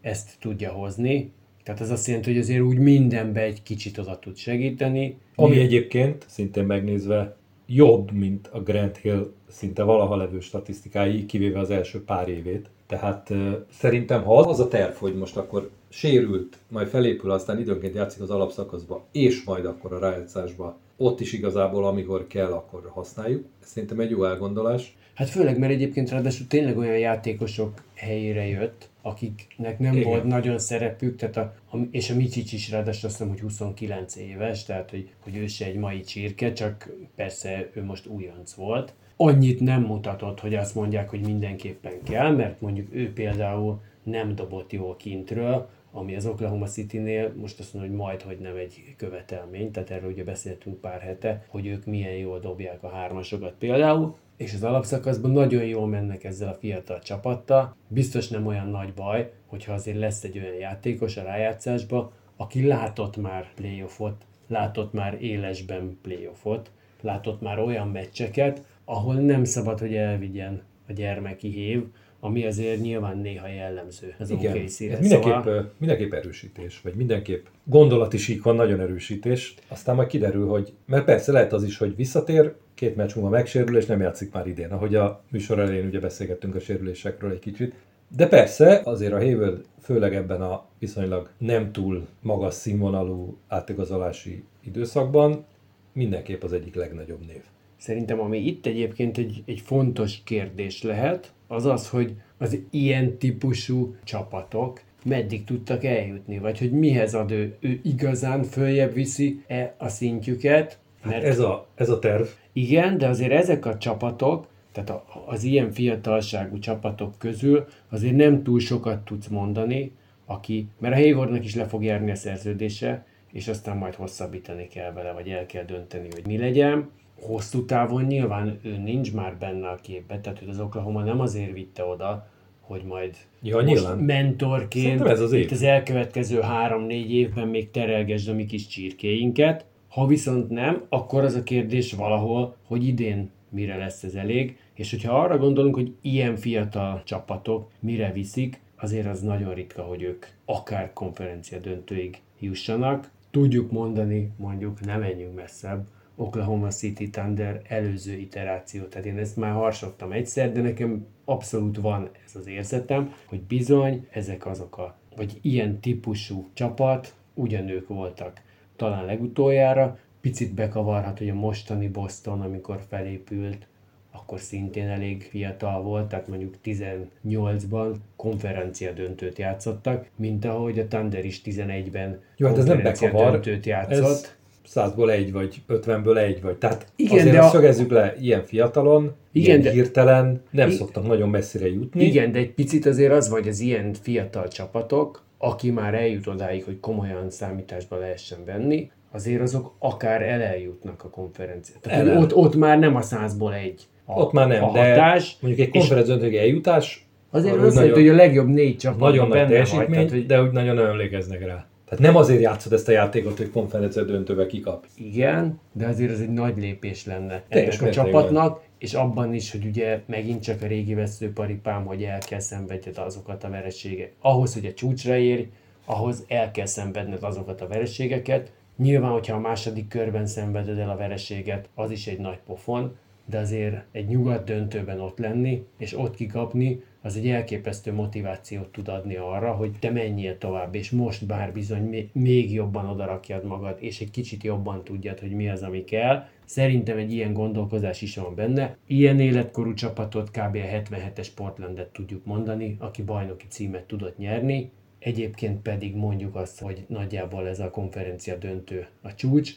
ezt tudja hozni. Tehát ez azt jelenti, hogy azért úgy mindenbe egy kicsit oda tud segíteni. Ami Mi- egyébként, szintén megnézve, jobb, mint a Grant Hill szinte valaha levő statisztikái, kivéve az első pár évét. Tehát uh, szerintem, ha az a terv, hogy most akkor sérült, majd felépül, aztán időnként játszik az alapszakaszba, és majd akkor a rájátszásba, ott is igazából, amikor kell, akkor használjuk. Ez szerintem egy jó elgondolás. Hát főleg, mert egyébként ráadásul tényleg olyan játékosok helyére jött, akiknek nem Igen. Volt nagyon szerepük, tehát a, a, és a Micic is ráadásul azt hiszem, hogy 29 éves, tehát hogy, hogy ő se egy mai csirke, csak persze ő most újonc volt. Annyit nem mutatott, hogy azt mondják, hogy mindenképpen kell, mert mondjuk ő például nem dobott jól kintről, ami az Oklahoma City-nél most azt mondom, hogy majd, hogy nem egy követelmény, tehát erről ugye beszéltünk pár hete, hogy ők milyen jól dobják a hármasokat például, és az alapszakaszban nagyon jól mennek ezzel a fiatal csapattal. Biztos nem olyan nagy baj, hogyha azért lesz egy olyan játékos a rájátszásba, aki látott már playoffot, látott már élesben playoffot, látott már olyan meccseket, ahol nem szabad, hogy elvigyen a gyermeki hév, ami azért nyilván néha jellemző az Igen, OKC-re. ez mindenképp, Szóval, mindenképp erősítés, vagy mindenképp gondolati síkon nagyon erősítés. Aztán majd kiderül, hogy, mert persze lehet az is, hogy visszatér, két meccs múlva megsérül, és nem játszik már idén, ahogy a műsor elején ugye beszélgettünk a sérülésekről egy kicsit. De persze, azért a Hayward főleg ebben a viszonylag nem túl magas színvonalú átigazolási időszakban mindenképp az egyik legnagyobb név. Szerintem ami itt egyébként egy, egy fontos kérdés lehet, az az, hogy az ilyen típusú csapatok meddig tudtak eljutni, vagy hogy mihez ad ő, ő igazán följebb viszi-e a szintjüket, Hát ez a, ez a terv. igen, de azért ezek a csapatok, tehát a- az ilyen fiatalságú csapatok közül azért nem túl sokat tudsz mondani, aki, mert a Haywardnak is le fog járni a szerződése, és aztán majd hosszabbítani kell vele, vagy el kell dönteni, hogy mi legyen. Hosszú távon nyilván ő nincs már benne a képbe, tehát hogy az Oklahoma nem azért vitte oda, hogy majd Ja, most nyilván. mentorként Szerintem ez az év. itt az elkövetkező három-négy évben még terelgesd a mi kis csirkéinket. Ha viszont nem, akkor az a kérdés valahol, hogy idén mire lesz ez elég, és hogyha arra gondolunk, hogy ilyen fiatal csapatok mire viszik, azért az nagyon ritka, hogy ők akár konferencia döntőig jussanak. Tudjuk mondani, mondjuk, nem menjünk messzebb, Oklahoma City Thunder előző iteráció. Tehát én ezt már harsogtam egyszer, de nekem abszolút van ez az érzetem, hogy bizony ezek azok a, vagy ilyen típusú csapat, ugyanők voltak. Talán legutoljára, picit bekavarhat, hogy a mostani Boston, amikor felépült, akkor szintén elég fiatal volt, tehát mondjuk 18-ban konferencia döntőt játszottak, mint ahogy a Thunder is 11-ben Jó, hát ez nem bekavar, döntőt játszott. ez százból egy, vagy 50-ből egy, vagy. Tehát Igen, azért de de a- szögezzük le, ilyen fiatalon, Igen, ilyen de- hirtelen, nem I- szoktak nagyon messzire jutni. Igen, de egy picit azért az vagy az ilyen fiatal csapatok, aki már eljut odáig, hogy komolyan számításba lehessen venni, azért azok akár el eljutnak a konferenciát. Tehát ott, ott már nem a százból egy a, Ott már nem, a de hatás. mondjuk egy döntői eljutás, Azért az nagyon- hogy a legjobb négy csapat nagyon nagy teljesítmény, hogy de úgy nagyon emlékeznek rá. Tehát nem azért játszod ezt a játékot, hogy konferencia döntőbe kikap. Igen, de azért ez egy nagy lépés lenne ennek a csapatnak, és abban is, hogy ugye megint csak a régi veszőparipám, hogy el kell szenvedjed azokat a vereségek. Ahhoz, hogy a csúcsra érj, ahhoz el kell szenvedned azokat a vereségeket. Nyilván, hogyha a második körben szenveded el a vereséget, az is egy nagy pofon, de azért egy nyugat döntőben ott lenni, és ott kikapni, az egy elképesztő motivációt tud adni arra, hogy te menjél tovább, és most bár bizony még- jobban odarakjad magad, és egy kicsit jobban tudjad, hogy mi az, ami kell. Szerintem egy ilyen gondolkozás is van benne. Ilyen életkorú csapatot kb. a 77-es Portlandet tudjuk mondani, aki bajnoki címet tudott nyerni, Egyébként pedig mondjuk azt, hogy nagyjából ez a konferencia döntő a csúcs.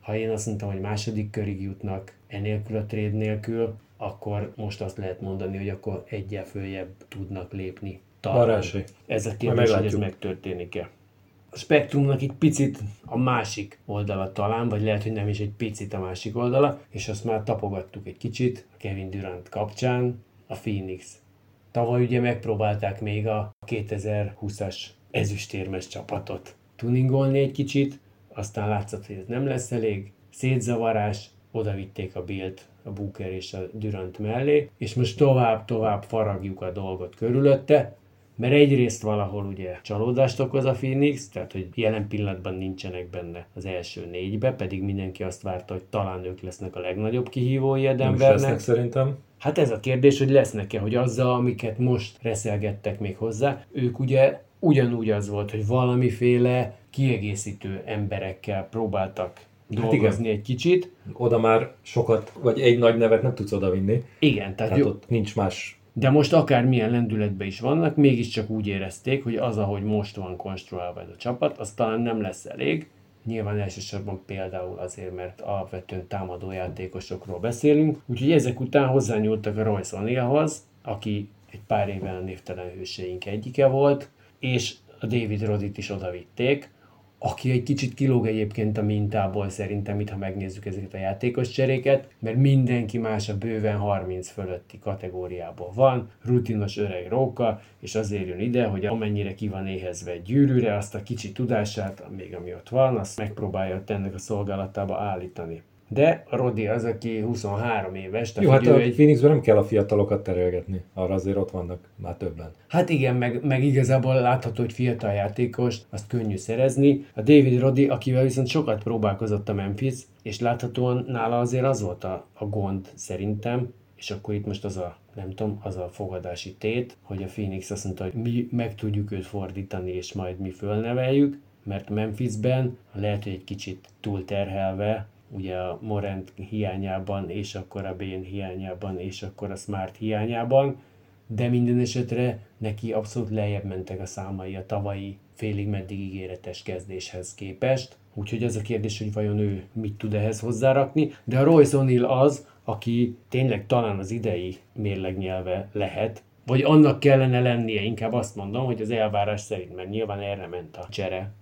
Ha én azt mondtam, hogy második körig jutnak enélkül a trade nélkül, akkor most azt lehet mondani, hogy akkor egyel följebb tudnak lépni. Talán. Varási. Ez a kérdés, hogy ez megtörténik-e. A spektrumnak egy picit a másik oldala talán, vagy lehet, hogy nem is egy picit a másik oldala, és azt már tapogattuk egy kicsit a Kevin Durant kapcsán, a Phoenix. Tavaly ugye megpróbálták még a 2020-as ezüstérmes csapatot tuningolni egy kicsit, aztán látszott, hogy ez nem lesz elég, szétzavarás, oda vitték a Bilt, a Booker és a Durant mellé, és most tovább-tovább faragjuk a dolgot körülötte, mert egyrészt valahol ugye csalódást okoz a Phoenix, tehát hogy jelen pillanatban nincsenek benne az első négybe, pedig mindenki azt várta, hogy talán ők lesznek a legnagyobb kihívói a Nem is lesznek Denvernek. szerintem. Hát ez a kérdés, hogy lesznek-e, hogy azzal, amiket most reszelgettek még hozzá, ők ugye ugyanúgy az volt, hogy valamiféle kiegészítő emberekkel próbáltak dolgozni egy kicsit. Oda már sokat, vagy egy nagy nevet nem tudsz odavinni. Igen, tehát Tehát jó, ott nincs más. de most akármilyen lendületben is vannak, mégiscsak úgy érezték, hogy az, ahogy most van konstruálva ez a csapat, az talán nem lesz elég. Nyilván elsősorban például azért, mert alapvetően támadó játékosokról beszélünk. Úgyhogy ezek után hozzányúltak a Royce O'Nealhoz, aki egy pár évvel a névtelen hőseink egyike volt, és a David Rodit is odavitték, aki egy kicsit kilóg egyébként a mintából szerintem, itt ha megnézzük ezeket a játékos cseréket, mert mindenki más a bőven 30 fölötti kategóriából van, rutinos öreg róka, és azért jön ide, hogy amennyire ki van éhezve egy gyűrűre, azt a kicsi tudását, még ami ott van, azt megpróbálja ott ennek a szolgálatába állítani. De a Rodi az, aki 23 éves, tehát Jó, hát a egy Phoenixben nem kell a fiatalokat terelgetni. Arra azért ott vannak már többen. Hát igen, meg, meg igazából látható, hogy fiatal játékos, azt könnyű szerezni. A David Roddy, akivel viszont sokat próbálkozott a Memphis, és láthatóan nála azért az volt a, a gond szerintem, és akkor itt most az a, nem tudom, az a fogadási tét, hogy a Phoenix azt mondta, hogy mi meg tudjuk őt fordítani, és majd mi fölneveljük, mert Memphisben lehet, hogy egy kicsit túlterhelve, ugye a Morant hiányában, és akkor a Bane hiányában, és akkor a Smart hiányában, de minden esetre neki abszolút lejjebb mentek a számai a tavalyi félig meddig ígéretes kezdéshez képest. Úgyhogy ez a kérdés, hogy vajon ő mit tud ehhez hozzárakni, de a Royce O'Neal az, aki tényleg talán az idei mérlegnyelve lehet, vagy annak kellene lennie, inkább azt mondom, hogy az elvárás szerint, mert nyilván erre ment a csere.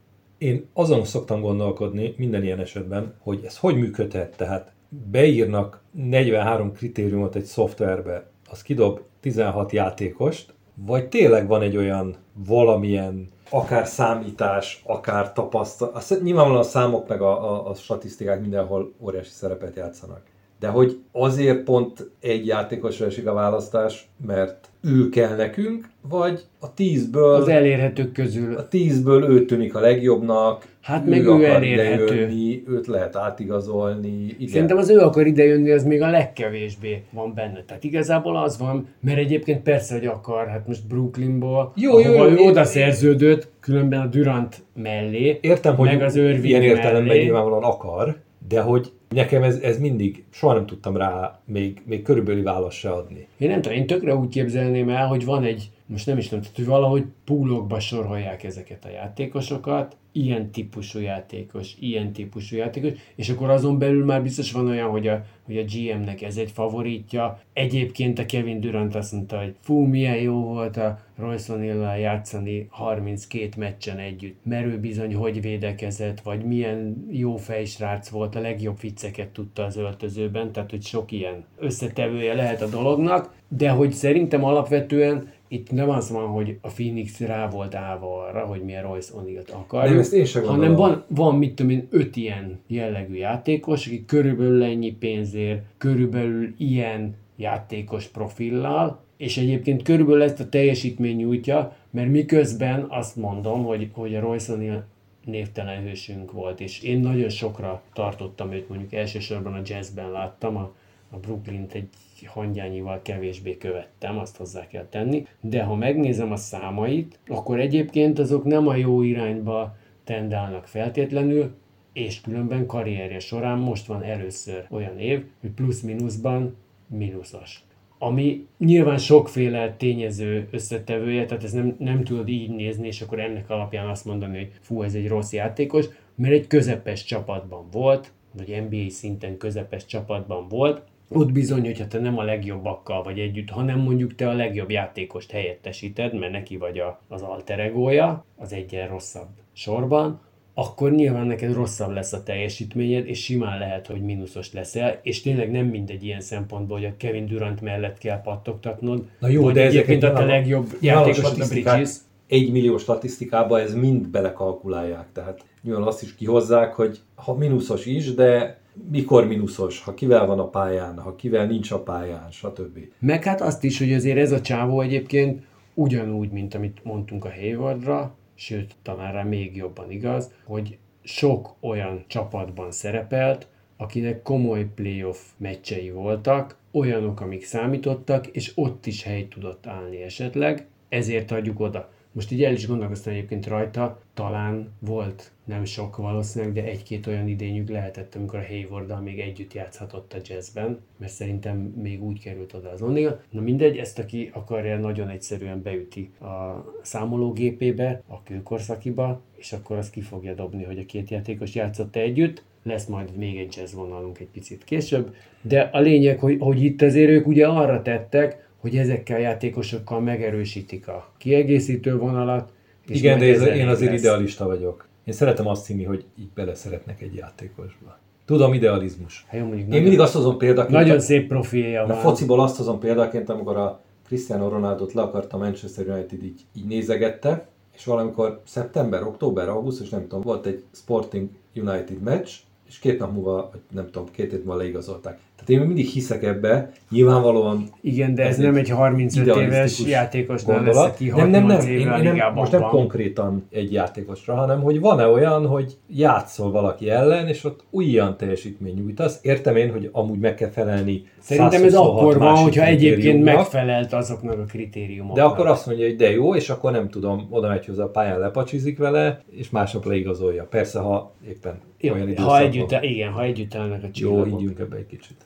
Én azon szoktam gondolkodni minden ilyen esetben, hogy ez hogy működhet. Tehát beírnak 43 kritériumot egy szoftverbe, az kidob 16 játékost, vagy tényleg van egy olyan valamilyen akár számítás, akár tapasztalat. Azt nyilvánvalóan a számok meg a, a, a statisztikák mindenhol óriási szerepet játszanak. De hogy azért pont egy játékosra esik a választás, mert ő kell nekünk, vagy a tízből... Az elérhetők közül. A tízből ő tűnik a legjobbnak, Hát meg ő akar elérhető. idejönni, őt lehet átigazolni. Igen. Szerintem az ő akar idejönni, az még a legkevésbé van benne. Tehát igazából az van, mert egyébként persze, hogy akar, hát most Brooklynból, Jó, jó, jó, ő én- oda szerződött, különben a Durant mellé, Értem, hogy meg az Irving ilyen értelemben mellé. nyilvánvalóan akar, de hogy nekem ez, ez mindig, soha nem tudtam rá még, még körülbelül választ se adni. Én nem tudom, én tökre úgy képzelném el, hogy van egy, most nem is tudom, tehát, hogy valahogy púlokba sorolják ezeket a játékosokat, ilyen típusú játékos, ilyen típusú játékos, és akkor azon belül már biztos van olyan, hogy a, hogy a GM-nek ez egy favoritja. Egyébként a Kevin Durant azt mondta, hogy fú, milyen jó volt a Royce o'Neal-lal játszani 32 meccsen együtt, mert ő bizony hogy védekezett, vagy milyen jó fejsrác volt, a legjobb vicceket tudta az öltözőben, tehát hogy sok ilyen összetevője lehet a dolognak, de hogy szerintem alapvetően itt nem az van, hogy a Phoenix rá volt állva arra, hogy milyen Royce O'Neal-t akarjuk, Nem, ezt én sem hanem van, van, mit tudom én, öt ilyen jellegű játékos, aki körülbelül ennyi pénzért, körülbelül ilyen játékos profillal, és egyébként körülbelül ezt a teljesítmény nyújtja, mert miközben azt mondom, hogy, hogy a Royce O'Neal névtelen hősünk volt, és én nagyon sokra tartottam őt, mondjuk elsősorban a jazzben láttam, a, a Brooklyn-t egy hangyányival kevésbé követtem, azt hozzá kell tenni, de ha megnézem a számait, akkor egyébként azok nem a jó irányba tendálnak feltétlenül, és különben karrierje során most van először olyan év, hogy plusz-minuszban mínuszos. Ami nyilván sokféle tényező összetevője, tehát ez nem, nem tudod így nézni, és akkor ennek alapján azt mondani, hogy fú, ez egy rossz játékos, mert egy közepes csapatban volt, vagy NBA szinten közepes csapatban volt, ott bizony, hogyha te nem a legjobbakkal vagy együtt, hanem mondjuk te a legjobb játékost helyettesíted, mert neki vagy a, az alter egója, az egyen rosszabb sorban, akkor nyilván neked rosszabb lesz a teljesítményed, és simán lehet, hogy mínuszos leszel, és tényleg nem mindegy ilyen szempontból, hogy a Kevin Durant mellett kell pattogtatnod. Na jó, vagy de egyébként a te legjobb játékosod a Bridges. Egy millió statisztikába ez mind belekalkulálják, tehát nyilván azt is kihozzák, hogy ha mínuszos is, de mikor mínuszos, ha kivel van a pályán, ha kivel nincs a pályán, stb. Meg hát azt is, hogy azért ez a csávó egyébként ugyanúgy, mint amit mondtunk a Haywardra, sőt, talán rá még jobban igaz, hogy sok olyan csapatban szerepelt, akinek komoly playoff meccsei voltak, olyanok, amik számítottak, és ott is hely tudott állni esetleg, ezért adjuk oda. Most így el is gondolkoztam egyébként rajta, talán volt, nem sok valószínűleg, de egy-két olyan idényük lehetett, amikor a Haywarddal még együtt játszhatott a jazzben, mert szerintem még úgy került oda az O'Neal. Na mindegy, ezt aki akarja, nagyon egyszerűen beüti a számológépébe, a kőkorszakiba, és akkor azt ki fogja dobni, hogy a két játékos játszott együtt, lesz majd még egy jazz vonalunk egy picit később, de a lényeg, hogy, hogy itt azért ők ugye arra tettek, hogy ezekkel a játékosokkal megerősítik a kiegészítő vonalat. és Igen, de ez, én azért lesz. idealista vagyok. Én szeretem azt hinni, hogy így bele szeretnek egy játékosba. Tudom, idealizmus. Hát jó, Én nagyon, mindig azt hozom példaként, nagyon szép profilja a van. fociból azt hozom példaként, amikor a Cristiano Ronaldo-t le akarta a Manchester United így, így nézegette, és valamikor szeptember, október, augusztus, nem tudom, volt egy Sporting United meccs, és két nap múlva, nem tudom, két hét múlva leigazolták. Tehát én mindig hiszek ebbe, nyilvánvalóan Igen, de ez, Ez nem egy egy 35 éves lesz, gondolat. Nem, nem, nem, 6-8 én, én nem, most nem van. konkrétan egy játékosra, hanem hogy van-e olyan, hogy játszol valaki ellen, és ott olyan teljesítmény nyújtasz. Értem én, hogy amúgy meg kell felelni Szerintem ez 126 akkor van, hogyha egyébként megfelelt azoknak a kritériumoknak. De akkor azt mondja, hogy de jó, és akkor nem tudom, oda megy hozzá a pályán, lepacsizik vele, és másnap leigazolja. Persze, ha éppen Jó, olyan ha együtt, igen, ha együtt állnak a Jó, csillagok. higgyünk ebbe egy kicsit.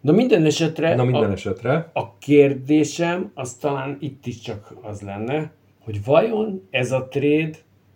Na minden esetre Na minden a, esetre. a kérdésem az talán itt is csak az lenne, hogy vajon ez a trade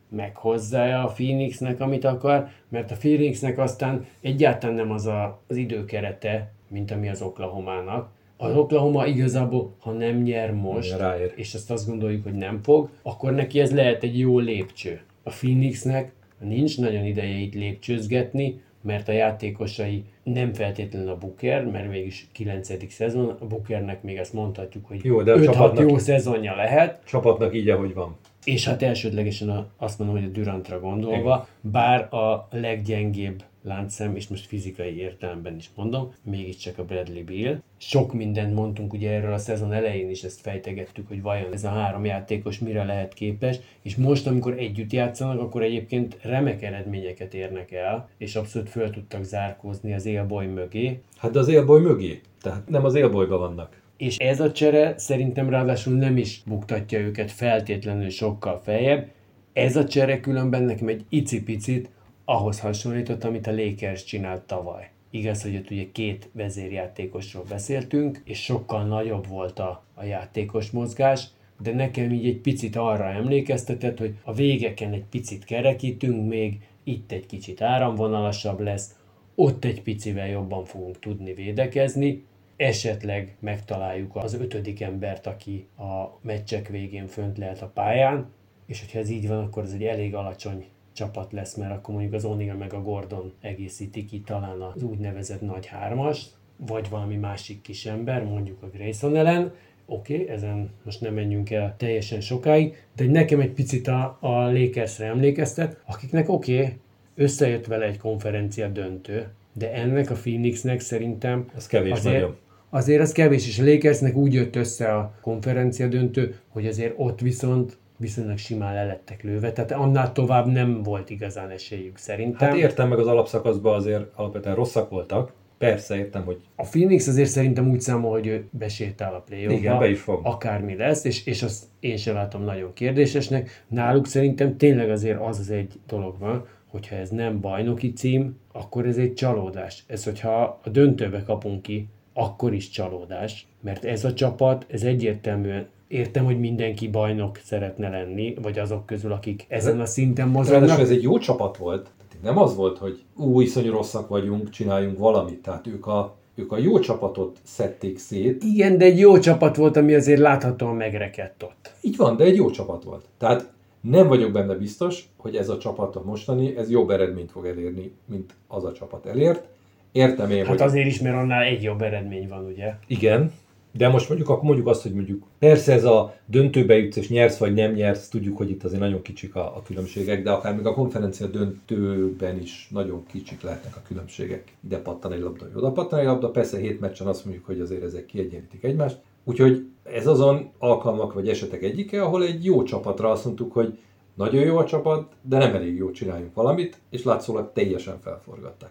meghozza a Phoenixnek, amit akar, mert a Phoenixnek aztán egyáltalán nem az a, az időkerete, mint ami az Oklahomának. Az Oklahoma igazából, ha nem nyer most, Ráér. és ezt azt gondoljuk, hogy nem fog, akkor neki ez lehet egy jó lépcső. A Phoenixnek nincs nagyon ideje itt lépcsőzgetni, mert a játékosai nem feltétlenül a Booker, mert mégis 9. szezon, a Bookernek még ezt mondhatjuk, hogy Jó, de a 5-6 csapatnak- jó szezonja lehet, Csapatnak így, ahogy van. és hát elsődlegesen azt mondom, hogy a Durantra gondolva, bár a leggyengébb láncszem, és most fizikai értelemben is mondom, mégiscsak a Bradley Beal. Sok mindent mondtunk ugye erről a szezon elején is, ezt fejtegettük, hogy vajon ez a három játékos mire lehet képes, és most, amikor együtt játszanak, akkor egyébként remek eredményeket érnek el, és abszolút föl tudtak zárkózni az élboly mögé, Hát de az élboly mögé. Tehát nem az élbolyban vannak. és ez a csere szerintem ráadásul nem is buktatja őket feltétlenül sokkal feljebb. Ez a csere különben nekem egy icipicit ahhoz hasonlított, amit a Lakers csinált tavaly. Igaz, hogy ott ugye két vezérjátékosról beszéltünk, és sokkal nagyobb volt a, a játékos mozgás, de nekem így egy picit arra emlékeztetett, hogy a végeken egy picit kerekítünk még, itt egy kicsit áramvonalasabb lesz, ott egy picivel jobban fogunk tudni védekezni, esetleg megtaláljuk az ötödik embert, aki a meccsek végén fönt lehet a pályán, és hogyha ez így van, akkor ez egy elég alacsony csapat lesz, mert akkor mondjuk az O'Neal meg a Gordon egészíti ki talán az úgynevezett nagy hármas, vagy valami másik kis ember, mondjuk a Grayson ellen, oké, okay, ezen most nem menjünk el teljesen sokáig, de nekem egy picit a, a Lakersre emlékeztet, akiknek oké, okay, összejött vele egy konferencia döntő, de ennek a Phoenixnek szerintem Ez kevés azért, nagyon. azért az kevés, és a Lakersnek úgy jött össze a konferencia döntő, hogy azért ott viszont viszonylag simán lelettek lőve, tehát annál tovább nem volt igazán esélyük szerintem. Hát értem meg az alapszakaszban azért alapvetően rosszak voltak. Persze értem, hogy A Phoenix azért szerintem úgy számol, hogy ő besétál a play Igen, be is fog. akármi lesz, és, és azt én sem látom nagyon kérdésesnek. Náluk szerintem tényleg azért az az egy dolog van, hogyha ez nem bajnoki cím, akkor ez egy csalódás. Ez, hogyha a döntőbe kapunk ki, akkor is csalódás, mert ez a csapat, ez egyértelműen Értem, hogy mindenki bajnok szeretne lenni, vagy azok közül, akik ezen a szinten Ráadásul mozognak. ez egy jó csapat volt. Nem az volt, hogy új iszonyú rosszak vagyunk, csináljunk valamit. Tehát ők a, ők a jó csapatot szedték szét. Igen, de egy jó csapat volt, ami azért láthatóan megrekedt ott. Így van, de egy jó csapat volt. Tehát nem vagyok benne biztos, hogy ez a csapat a mostani, ez jobb eredményt fog elérni, mint az a csapat elért. Értem én, Hát hogy azért is, mert annál egy jobb eredmény van, ugye? igen, de most mondjuk, akkor mondjuk azt, hogy mondjuk persze ez a döntőbe jutsz és nyersz vagy nem nyersz, tudjuk, hogy itt azért nagyon kicsik a, a különbségek, de akár még a konferencia döntőben is nagyon kicsik lehetnek a különbségek. Ide pattan egy labda, oda pattan egy labda, persze hét meccsen azt mondjuk, hogy azért ezek kiegyenlítik egymást. Úgyhogy ez azon alkalmak vagy esetek egyike, ahol egy jó csapatra azt mondtuk, hogy nagyon jó a csapat, de nem elég jó csináljunk valamit, és látszólag teljesen felforgatták.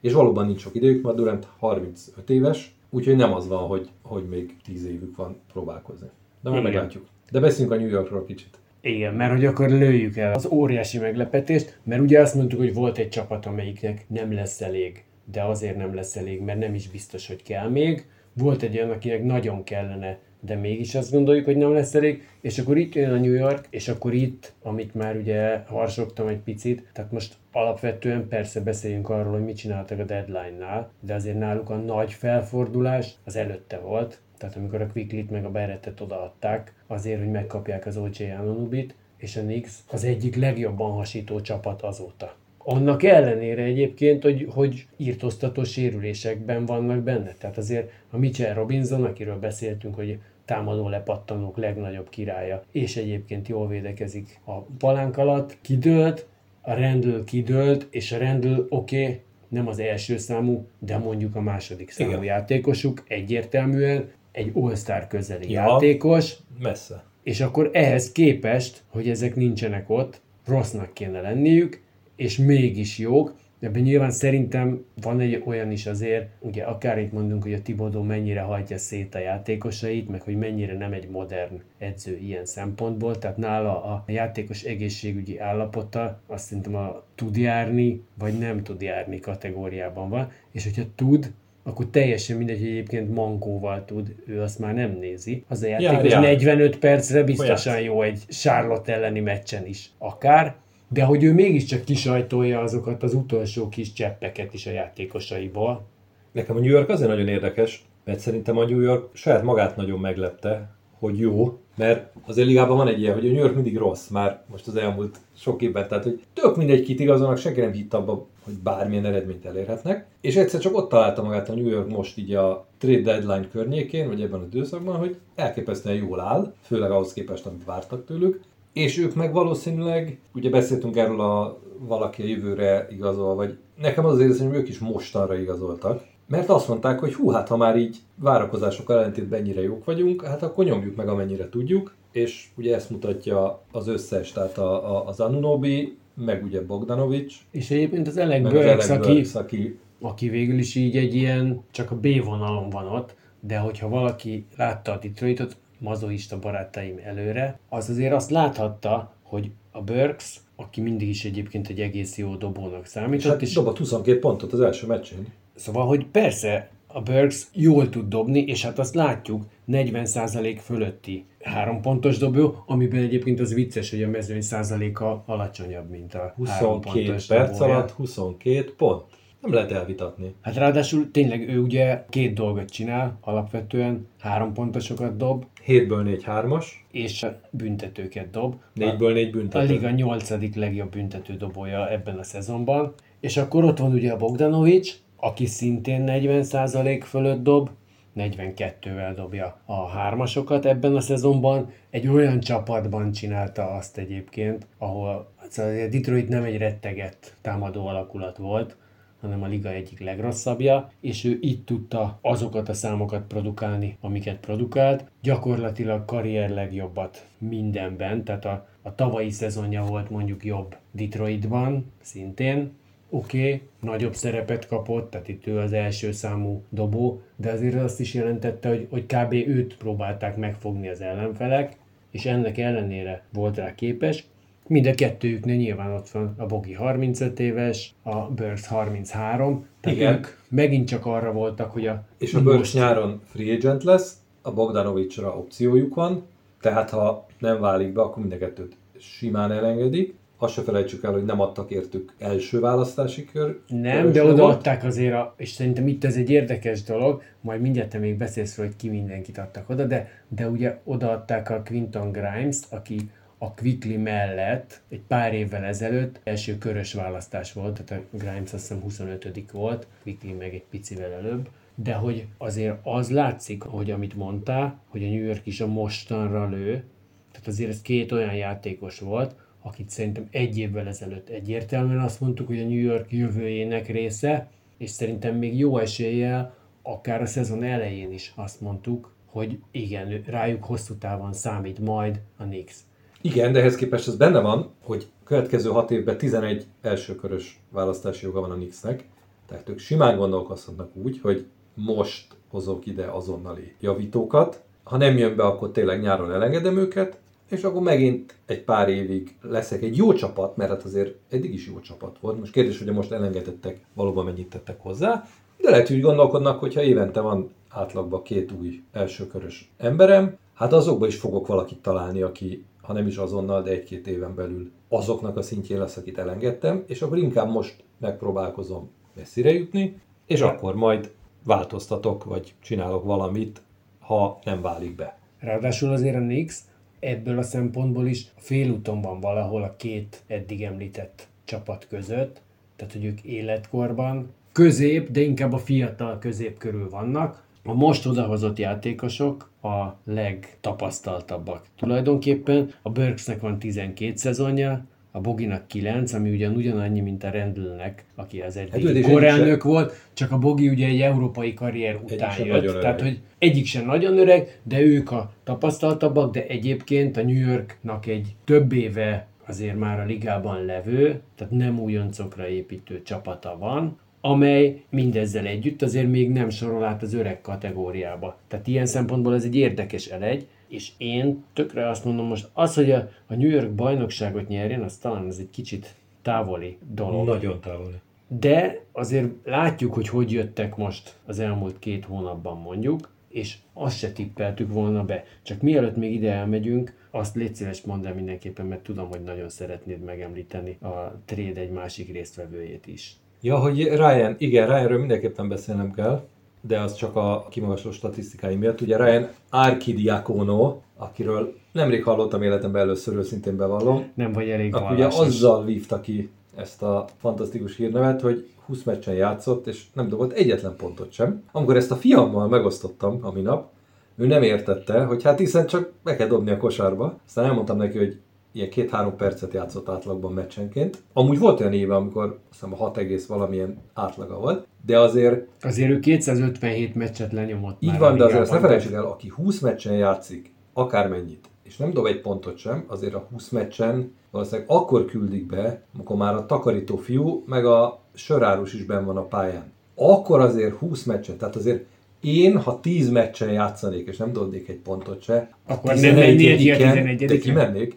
És valóban nincs sok idejük, mert Durant 35 éves, úgyhogy nem az van, hogy, hogy még 10 évük van próbálkozni. De majd meglátjuk. De beszéljünk a New Yorkról kicsit. Igen, mert hogy akkor lőjük el az óriási meglepetést, mert ugye azt mondtuk, hogy volt egy csapat, amelyiknek nem lesz elég, de azért nem lesz elég, mert nem is biztos, hogy kell még. Volt egy olyan, akinek nagyon kellene, de mégis azt gondoljuk, hogy nem lesz elég, és akkor itt jön a New York, és akkor itt, amit már ugye harsogtam egy picit, tehát most alapvetően persze beszéljünk arról, hogy mit csináltak a deadline-nál, de azért náluk a nagy felfordulás az előtte volt, tehát amikor a Quicklit meg a Berettet odaadták, azért, hogy megkapják az OJ Anonubit, és a Knicks az egyik legjobban hasító csapat azóta. Annak ellenére egyébként, hogy, hogy írtóztató sérülésekben vannak benne. Tehát azért a Mitchell Robinson, akiről beszéltünk, hogy támadó lepattanók legnagyobb királya, és egyébként jól védekezik a palánk alatt, kidőlt, a Randall kidőlt, és a Randall oké, okay, nem az első számú, de mondjuk a második számú Igen. játékosuk egyértelműen egy all-star közeli Ja. játékos, Messze. és akkor ehhez képest, hogy ezek nincsenek ott, rossznak kéne lenniük, és mégis jók. Ebben nyilván szerintem van egy olyan is azért, ugye akár itt mondunk, hogy a Tibodó mennyire hajtja szét a játékosait, meg hogy mennyire nem egy modern edző ilyen szempontból, tehát nála a játékos egészségügyi állapota azt szerintem a tud járni, vagy nem tud járni kategóriában van, és hogyha tud, akkor teljesen mindegy, hogy egyébként mankóval tud, ő azt már nem nézi. Az a játékos jár. 45 percre biztosan Olyat. jó egy Charlotte elleni meccsen is, akár, de hogy ő mégiscsak kisajtolja azokat az utolsó kis cseppeket is a játékosaiból. Nekem a New York azért nagyon érdekes, mert szerintem a New York saját magát nagyon meglepte, hogy jó, Mert az ligában van egy ilyen, hogy a New York mindig rossz már most az elmúlt sok évben, tehát hogy tök mindegy kit igazolnak, senki nem hitt abba, hogy bármilyen eredményt elérhetnek. És egyszer csak ott találta magát a New York most így a trade deadline környékén, vagy ebben az időszakban, hogy elképesztően jól áll, főleg ahhoz képest, amit vártak tőlük. És ők meg valószínűleg, ugye beszéltünk erről a valaki a jövőre igazol, vagy nekem az az érzésem, hogy ők is mostanra igazoltak, mert azt mondták, hogy hú, hát ha már így várakozások ellentétben ennyire jók vagyunk, hát akkor nyomjuk meg amennyire tudjuk, és ugye ezt mutatja az összes, tehát a, a, az Anunobi, meg ugye Bogdanovics. És egyébként az Burks, aki, aki, aki végül is így egy ilyen, csak a B vonalon van ott, de hogyha valaki látta a Detroitot, mazoista barátaim előre, az azért azt láthatta, hogy a Burks, aki mindig is egyébként egy egész jó dobónak számított. Hát és dobott 22 pontot az első meccsén. Szóval, hogy persze a Burks jól tud dobni, és hát azt látjuk, 40% fölötti három pontos dobó, amiben egyébként az vicces, hogy a mezőny százaléka alacsonyabb, mint a 22 perc dobója. alatt 22 pont. Nem lehet elvitatni. Hát ráadásul tényleg ő ugye két dolgot csinál, alapvetően három pontosokat dob. 7-ből 4 hármas. És büntetőket dob. 4-ből 4 büntető. A liga nyolcadik legjobb büntető dobója ebben a szezonban. És akkor ott van ugye a Bogdanovics, aki szintén 40% fölött dob, 42-vel dobja a hármasokat ebben a szezonban. Egy olyan csapatban csinálta azt egyébként, ahol szóval Detroit nem egy rettegett támadó alakulat volt, hanem a liga egyik legrosszabbja, és ő itt tudta azokat a számokat produkálni, amiket produkált. Gyakorlatilag karrier legjobbat mindenben, tehát a, a tavalyi szezonja volt mondjuk jobb Detroitban szintén, oké, okay, nagyobb szerepet kapott, tehát itt ő az első számú dobó, de azért azt is jelentette, hogy, hogy kb. őt próbálták megfogni az ellenfelek, és ennek ellenére volt rá képes. Mind a kettőjüknél nyilván ott van a Bogi 35 éves, a Burks 33, tehát Igen. ők megint csak arra voltak, hogy a... És a Burks most... nyáron free agent lesz, a Bogdanovicsra opciójuk van, tehát ha nem válik be, akkor mind a kettőt simán elengedik azt se felejtsük el, hogy nem adtak értük első választási kör. Nem, de odaadták azért, a, és szerintem itt ez egy érdekes dolog, majd mindjárt te még beszélsz róla, hogy ki mindenkit adtak oda, de, de ugye odaadták a Quinton Grimes-t, aki a Quickly mellett egy pár évvel ezelőtt első körös választás volt, tehát a Grimes azt hiszem 25 volt, Quickly meg egy picivel előbb, de hogy azért az látszik, hogy amit mondtál, hogy a New York is a mostanra lő, tehát azért ez két olyan játékos volt, akit szerintem egy évvel ezelőtt egyértelműen azt mondtuk, hogy a New York jövőjének része, és szerintem még jó eséllyel, akár a szezon elején is azt mondtuk, hogy igen, rájuk hosszú távon számít majd a Knicks. Igen, de ehhez képest az benne van, hogy következő hat évben 11 elsőkörös választási joga van a Knicksnek, tehát ők simán gondolkozhatnak úgy, hogy most hozok ide azonnali javítókat, ha nem jön be, akkor tényleg nyáron elengedem őket, és akkor megint egy pár évig leszek egy jó csapat, mert hát azért eddig is jó csapat volt. Most kérdés, hogy most elengedettek, valóban mennyit tettek hozzá, de lehet, hogy gondolkodnak, hogyha évente van átlagban két új elsőkörös emberem, hát azokban is fogok valakit találni, aki ha nem is azonnal, de egy-két éven belül azoknak a szintjén lesz, akit elengedtem, és akkor inkább most megpróbálkozom messzire jutni, és akkor majd változtatok, vagy csinálok valamit, ha nem válik be. Ráadásul azért a Nix ebből a szempontból is félúton van valahol a két eddig említett csapat között, tehát hogy ők életkorban közép, de inkább a fiatal közép körül vannak. A most odahozott játékosok a legtapasztaltabbak. Tulajdonképpen a Burksnek van 12 szezonja, a Boginak 9, ami ugyan ugyanannyi, mint a Rendlnek, aki az egy korelnök volt, csak a Bogi ugye egy európai karrier után jött. Tehát, hogy egyik sem nagyon öreg, de ők a tapasztaltabbak, de egyébként a New Yorknak egy több éve azért már a ligában levő, tehát nem újoncokra építő csapata van, amely mindezzel együtt azért még nem sorol át az öreg kategóriába. Tehát ilyen szempontból ez egy érdekes elegy, és én tökre azt mondom most, az, hogy a, a New York bajnokságot nyerjen, az talán ez egy kicsit távoli dolog. Nagyon távoli. De azért látjuk, hogy hogy jöttek most az elmúlt két hónapban mondjuk, és azt se tippeltük volna be. Csak mielőtt még ide elmegyünk, azt légy szíves mondd el mindenképpen, mert tudom, hogy nagyon szeretnéd megemlíteni a trade egy másik résztvevőjét is. Ja, hogy Ryan, igen, Ryanről mindenképpen beszélnem kell, de az csak a kimagasló statisztikái miatt. Ugye Ryan Arkidiakono, akiről nemrég hallottam életemben először, őszintén bevallom, Nem vagy elég akkor ugye azzal vívta ki ezt a fantasztikus hírnevet, hogy 20 meccsen játszott, és nem dobott egyetlen pontot sem. Amikor ezt a fiammal megosztottam a minap, ő nem értette, hogy hát hiszen csak be kell dobni a kosárba. Aztán elmondtam neki, hogy ilyen két-három percet játszott átlagban meccsenként. Amúgy volt olyan éve, amikor azt hiszem a 6 egész valamilyen átlaga volt, de azért Azért ő 257 meccset lenyomott így van, de azért azt ne felejtsük el, aki 20 meccsen játszik, akármennyit, és nem dob egy pontot sem, azért a 20 meccsen valószínűleg akkor küldik be, amikor már a takarító fiú, meg a sörárus is benn van a pályán. Akkor azért 20 meccsen, tehát azért én, ha 10 meccsen játszanék, és nem dobnék egy pontot se, Akkor nem mennél ki a 11-en, 11-en? de kimennék,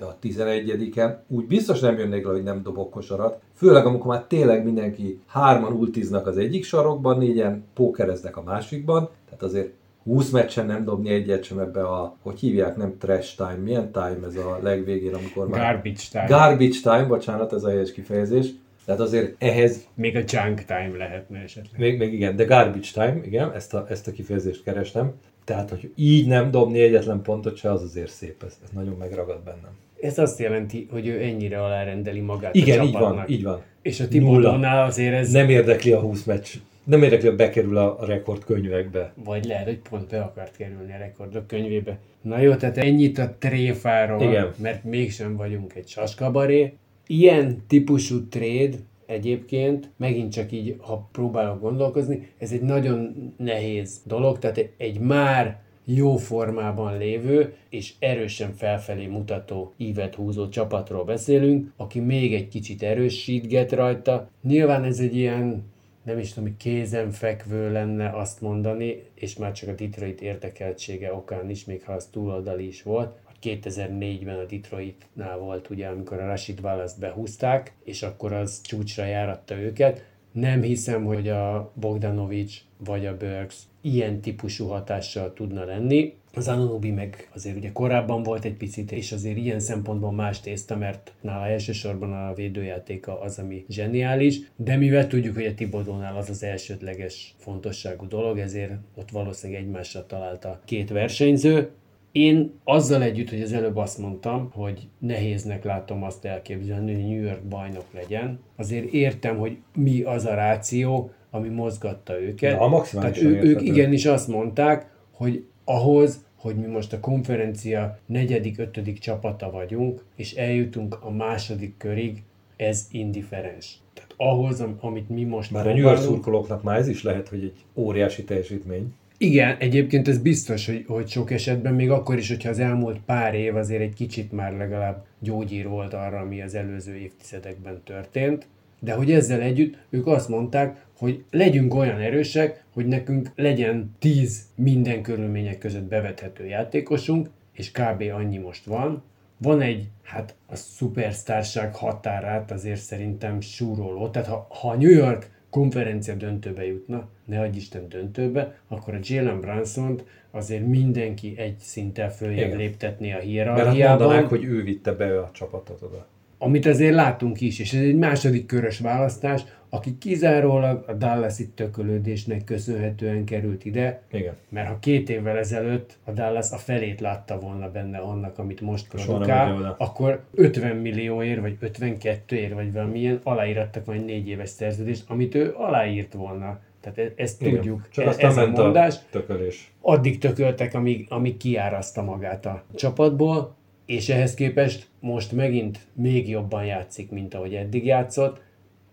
de a 11-en úgy biztos nem jönnék le, hogy nem dobok kosarat. Főleg, amikor már tényleg mindenki hárman ultiznak az egyik sarokban, négyen pókereznek a másikban, tehát azért 20 meccsen nem dobni egyet sem ebbe a, hogy hívják, nem trash time, milyen time ez a legvégén, amikor már... Garbage time. Garbage time, bocsánat, ez a helyes kifejezés. Tehát azért ehhez Még a junk time lehetne esetleg. még, még igen, de garbage time, igen, ezt a, ezt a kifejezést kerestem. Tehát, hogy így nem dobni egyetlen pontot se, az azért szép, ez, ez nagyon megragad bennem. Ez azt jelenti, hogy ő ennyire alárendeli magát Igen, a így van, így van. És a Nulla. Tibodónál azért ez... Nem érdekli a 20 meccs. Nem érdekli, hogy bekerül a a rekordkönyvekbe. Vagy lehet, hogy pont be akart kerülni a rekordok könyvébe. Na jó, tehát ennyit a tréfáról, Igen. mert mégsem vagyunk egy saskabaré. Ilyen típusú trade egyébként, megint csak így, ha próbálok gondolkozni, ez egy nagyon nehéz dolog, tehát egy már jó formában lévő és erősen felfelé mutató ívet húzó csapatról beszélünk, aki még egy kicsit erősítget rajta. Nyilván ez egy ilyen nem is tudom, hogy kézenfekvő lenne azt mondani, és már csak a Detroit érdekeltsége okán is, még ha az túloldali is volt, hogy 2004-ben a Detroitnál volt ugye, amikor a Rashid Wallace behúzták, és akkor az csúcsra járatta őket. Nem hiszem, hogy a Bogdanovics vagy a Burks ilyen típusú hatással tudna lenni. Az Anunobi meg azért ugye korábban volt egy picit, és azért ilyen szempontból más tészta, mert nála elsősorban a védőjátéka az, ami zseniális, de mivel tudjuk, hogy a Tibodónál az az elsődleges fontosságú dolog, ezért ott valószínűleg egymásra találta két versenyző. Én azzal együtt, hogy az előbb azt mondtam, hogy nehéznek látom azt elképzelni, hogy New York bajnok legyen, azért értem, hogy mi az a ráció, ami mozgatta őket. Na, maximálisan Tehát ő, ők igenis azt mondták, hogy ahhoz, hogy mi most a konferencia negyedik, ötödik csapata vagyunk, és eljutunk a második körig, ez indiferens. Tehát ahhoz, am- amit mi most Már a New York szurkolóknak már ez is lehet, hogy egy óriási teljesítmény. igen, egyébként ez biztos, hogy, hogy sok esetben, még akkor is, hogyha az elmúlt pár év azért egy kicsit már legalább gyógyír volt arra, ami az előző évtizedekben történt, de hogy ezzel együtt ők azt mondták, hogy legyünk olyan erősek, hogy nekünk legyen 10 minden körülmények között bevethető játékosunk, és kb. annyi most van. Van egy, hát a szupersztárság határát azért szerintem súroló. Tehát ha, ha a New York konferencia döntőbe jutna, ne adj Isten döntőbe, akkor a Jalen brunson azért mindenki egy szinttel följebb Igen. léptetné a Mert hát hierarchiában. mondanák, hogy ő vitte be a csapatot oda. Amit azért látunk is, és ez egy második körös választás, aki kizárólag a Dallasi tökölődésnek köszönhetően került ide, Igen. mert ha két évvel ezelőtt a Dallas a felét látta volna benne annak, amit most produkál, akkor 50 millióért, vagy 52 ér, vagy valamilyen aláírattak majd négy éves szerződést, amit ő aláírt volna. Tehát e- ezt Igen. tudjuk. Csak E- aztán ez a ment mondás a tökölés. addig tököltek, amíg, amíg kiáraszta magát a csapatból, és ehhez képest most megint még jobban játszik, mint ahogy eddig játszott,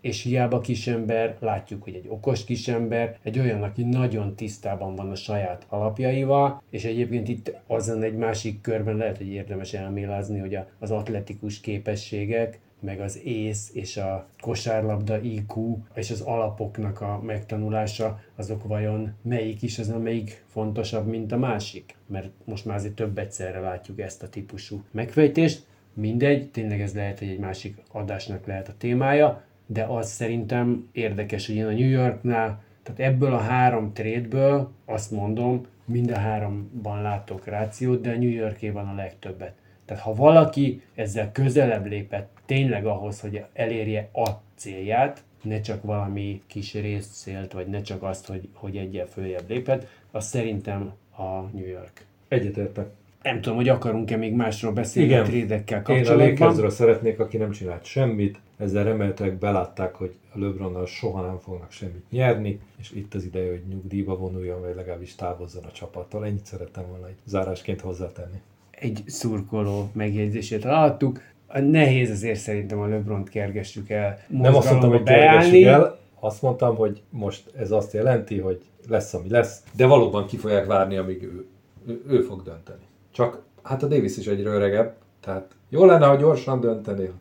és hiába kisember, látjuk, hogy egy okos kisember, egy olyan, aki nagyon tisztában van a saját alapjaival, és egyébként itt azon egy másik körben lehet, hogy érdemes elmélázni, hogy az atletikus képességek, meg az ész és a kosárlabda IQ és az alapoknak a megtanulása, azok vajon melyik is az, amelyik fontosabb, mint a másik? Mert most már azért több egyszerre látjuk ezt a típusú megfejtést. Mindegy, tényleg ez lehet, hogy egy másik adásnak lehet a témája, de az szerintem érdekes, hogy én a New Yorknál, tehát ebből a három trédből azt mondom, mind a háromban látok rációt, de a New Yorkében a legtöbbet. Tehát ha valaki ezzel közelebb lépett tényleg ahhoz, hogy elérje a célját, ne csak valami kis részt szélt, vagy ne csak azt, hogy, hogy egyel följebb lépett, az szerintem a New York. Egyetértek. Nem tudom, hogy akarunk-e még másról beszélni Igen. a trédekkel Én a kapcsolatban. Lakersről szeretnék, aki nem csinált semmit, ezzel remélhetőleg belátták, hogy a LeBronnal soha nem fognak semmit nyerni, és itt az ideje, hogy nyugdíjba vonuljon, vagy legalábbis távozzon a csapattól. Ennyit szerettem volna egy zárásként hozzátenni. Egy szurkoló megjegyzését hallottuk. Nehéz azért szerintem a LeBron-t kergessük el Nem azt mondtam, hogy kergessük el, azt mondtam, hogy most ez azt jelenti, hogy lesz, ami lesz, de valóban ki fogják várni, amíg ő, ő, ő fog dönteni. Csak hát a Davis is egyre öregebb, tehát jó lenne, ha gyorsan döntenél.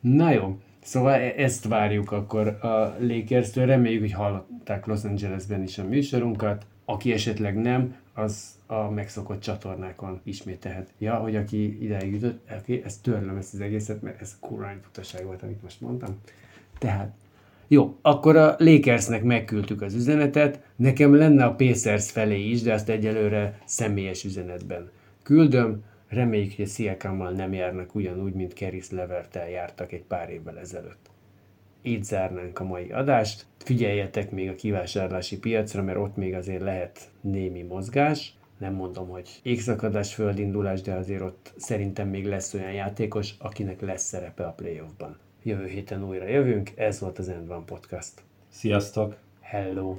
Na jó, szóval e- ezt várjuk akkor a Lakers-től. Reméljük, hogy hallották Los Angelesben is a műsorunkat. Aki esetleg nem, az a megszokott csatornákon ismételhet. Ja, hogy aki ideig jutott, aki, ezt törlöm ezt az egészet, mert ez kurva nagy butaság volt, amit most mondtam. Tehát, jó, akkor a Lakersnek megküldtük az üzenetet, nekem lenne a Pacers felé is, de azt egyelőre személyes üzenetben küldöm. Reméljük, hogy a Sziakammal nem járnak ugyanúgy, mint Keris Levertel jártak egy pár évvel ezelőtt. Így zárnánk a mai adást. Figyeljetek még a kivásárlási piacra, mert ott még azért lehet némi mozgás. Nem mondom, hogy égszakadás, földindulás, de azért ott szerintem még lesz olyan játékos, akinek lesz szerepe a playoffban. Jövő héten újra jövünk, ez volt az End One Podcast. Sziasztok! Hello!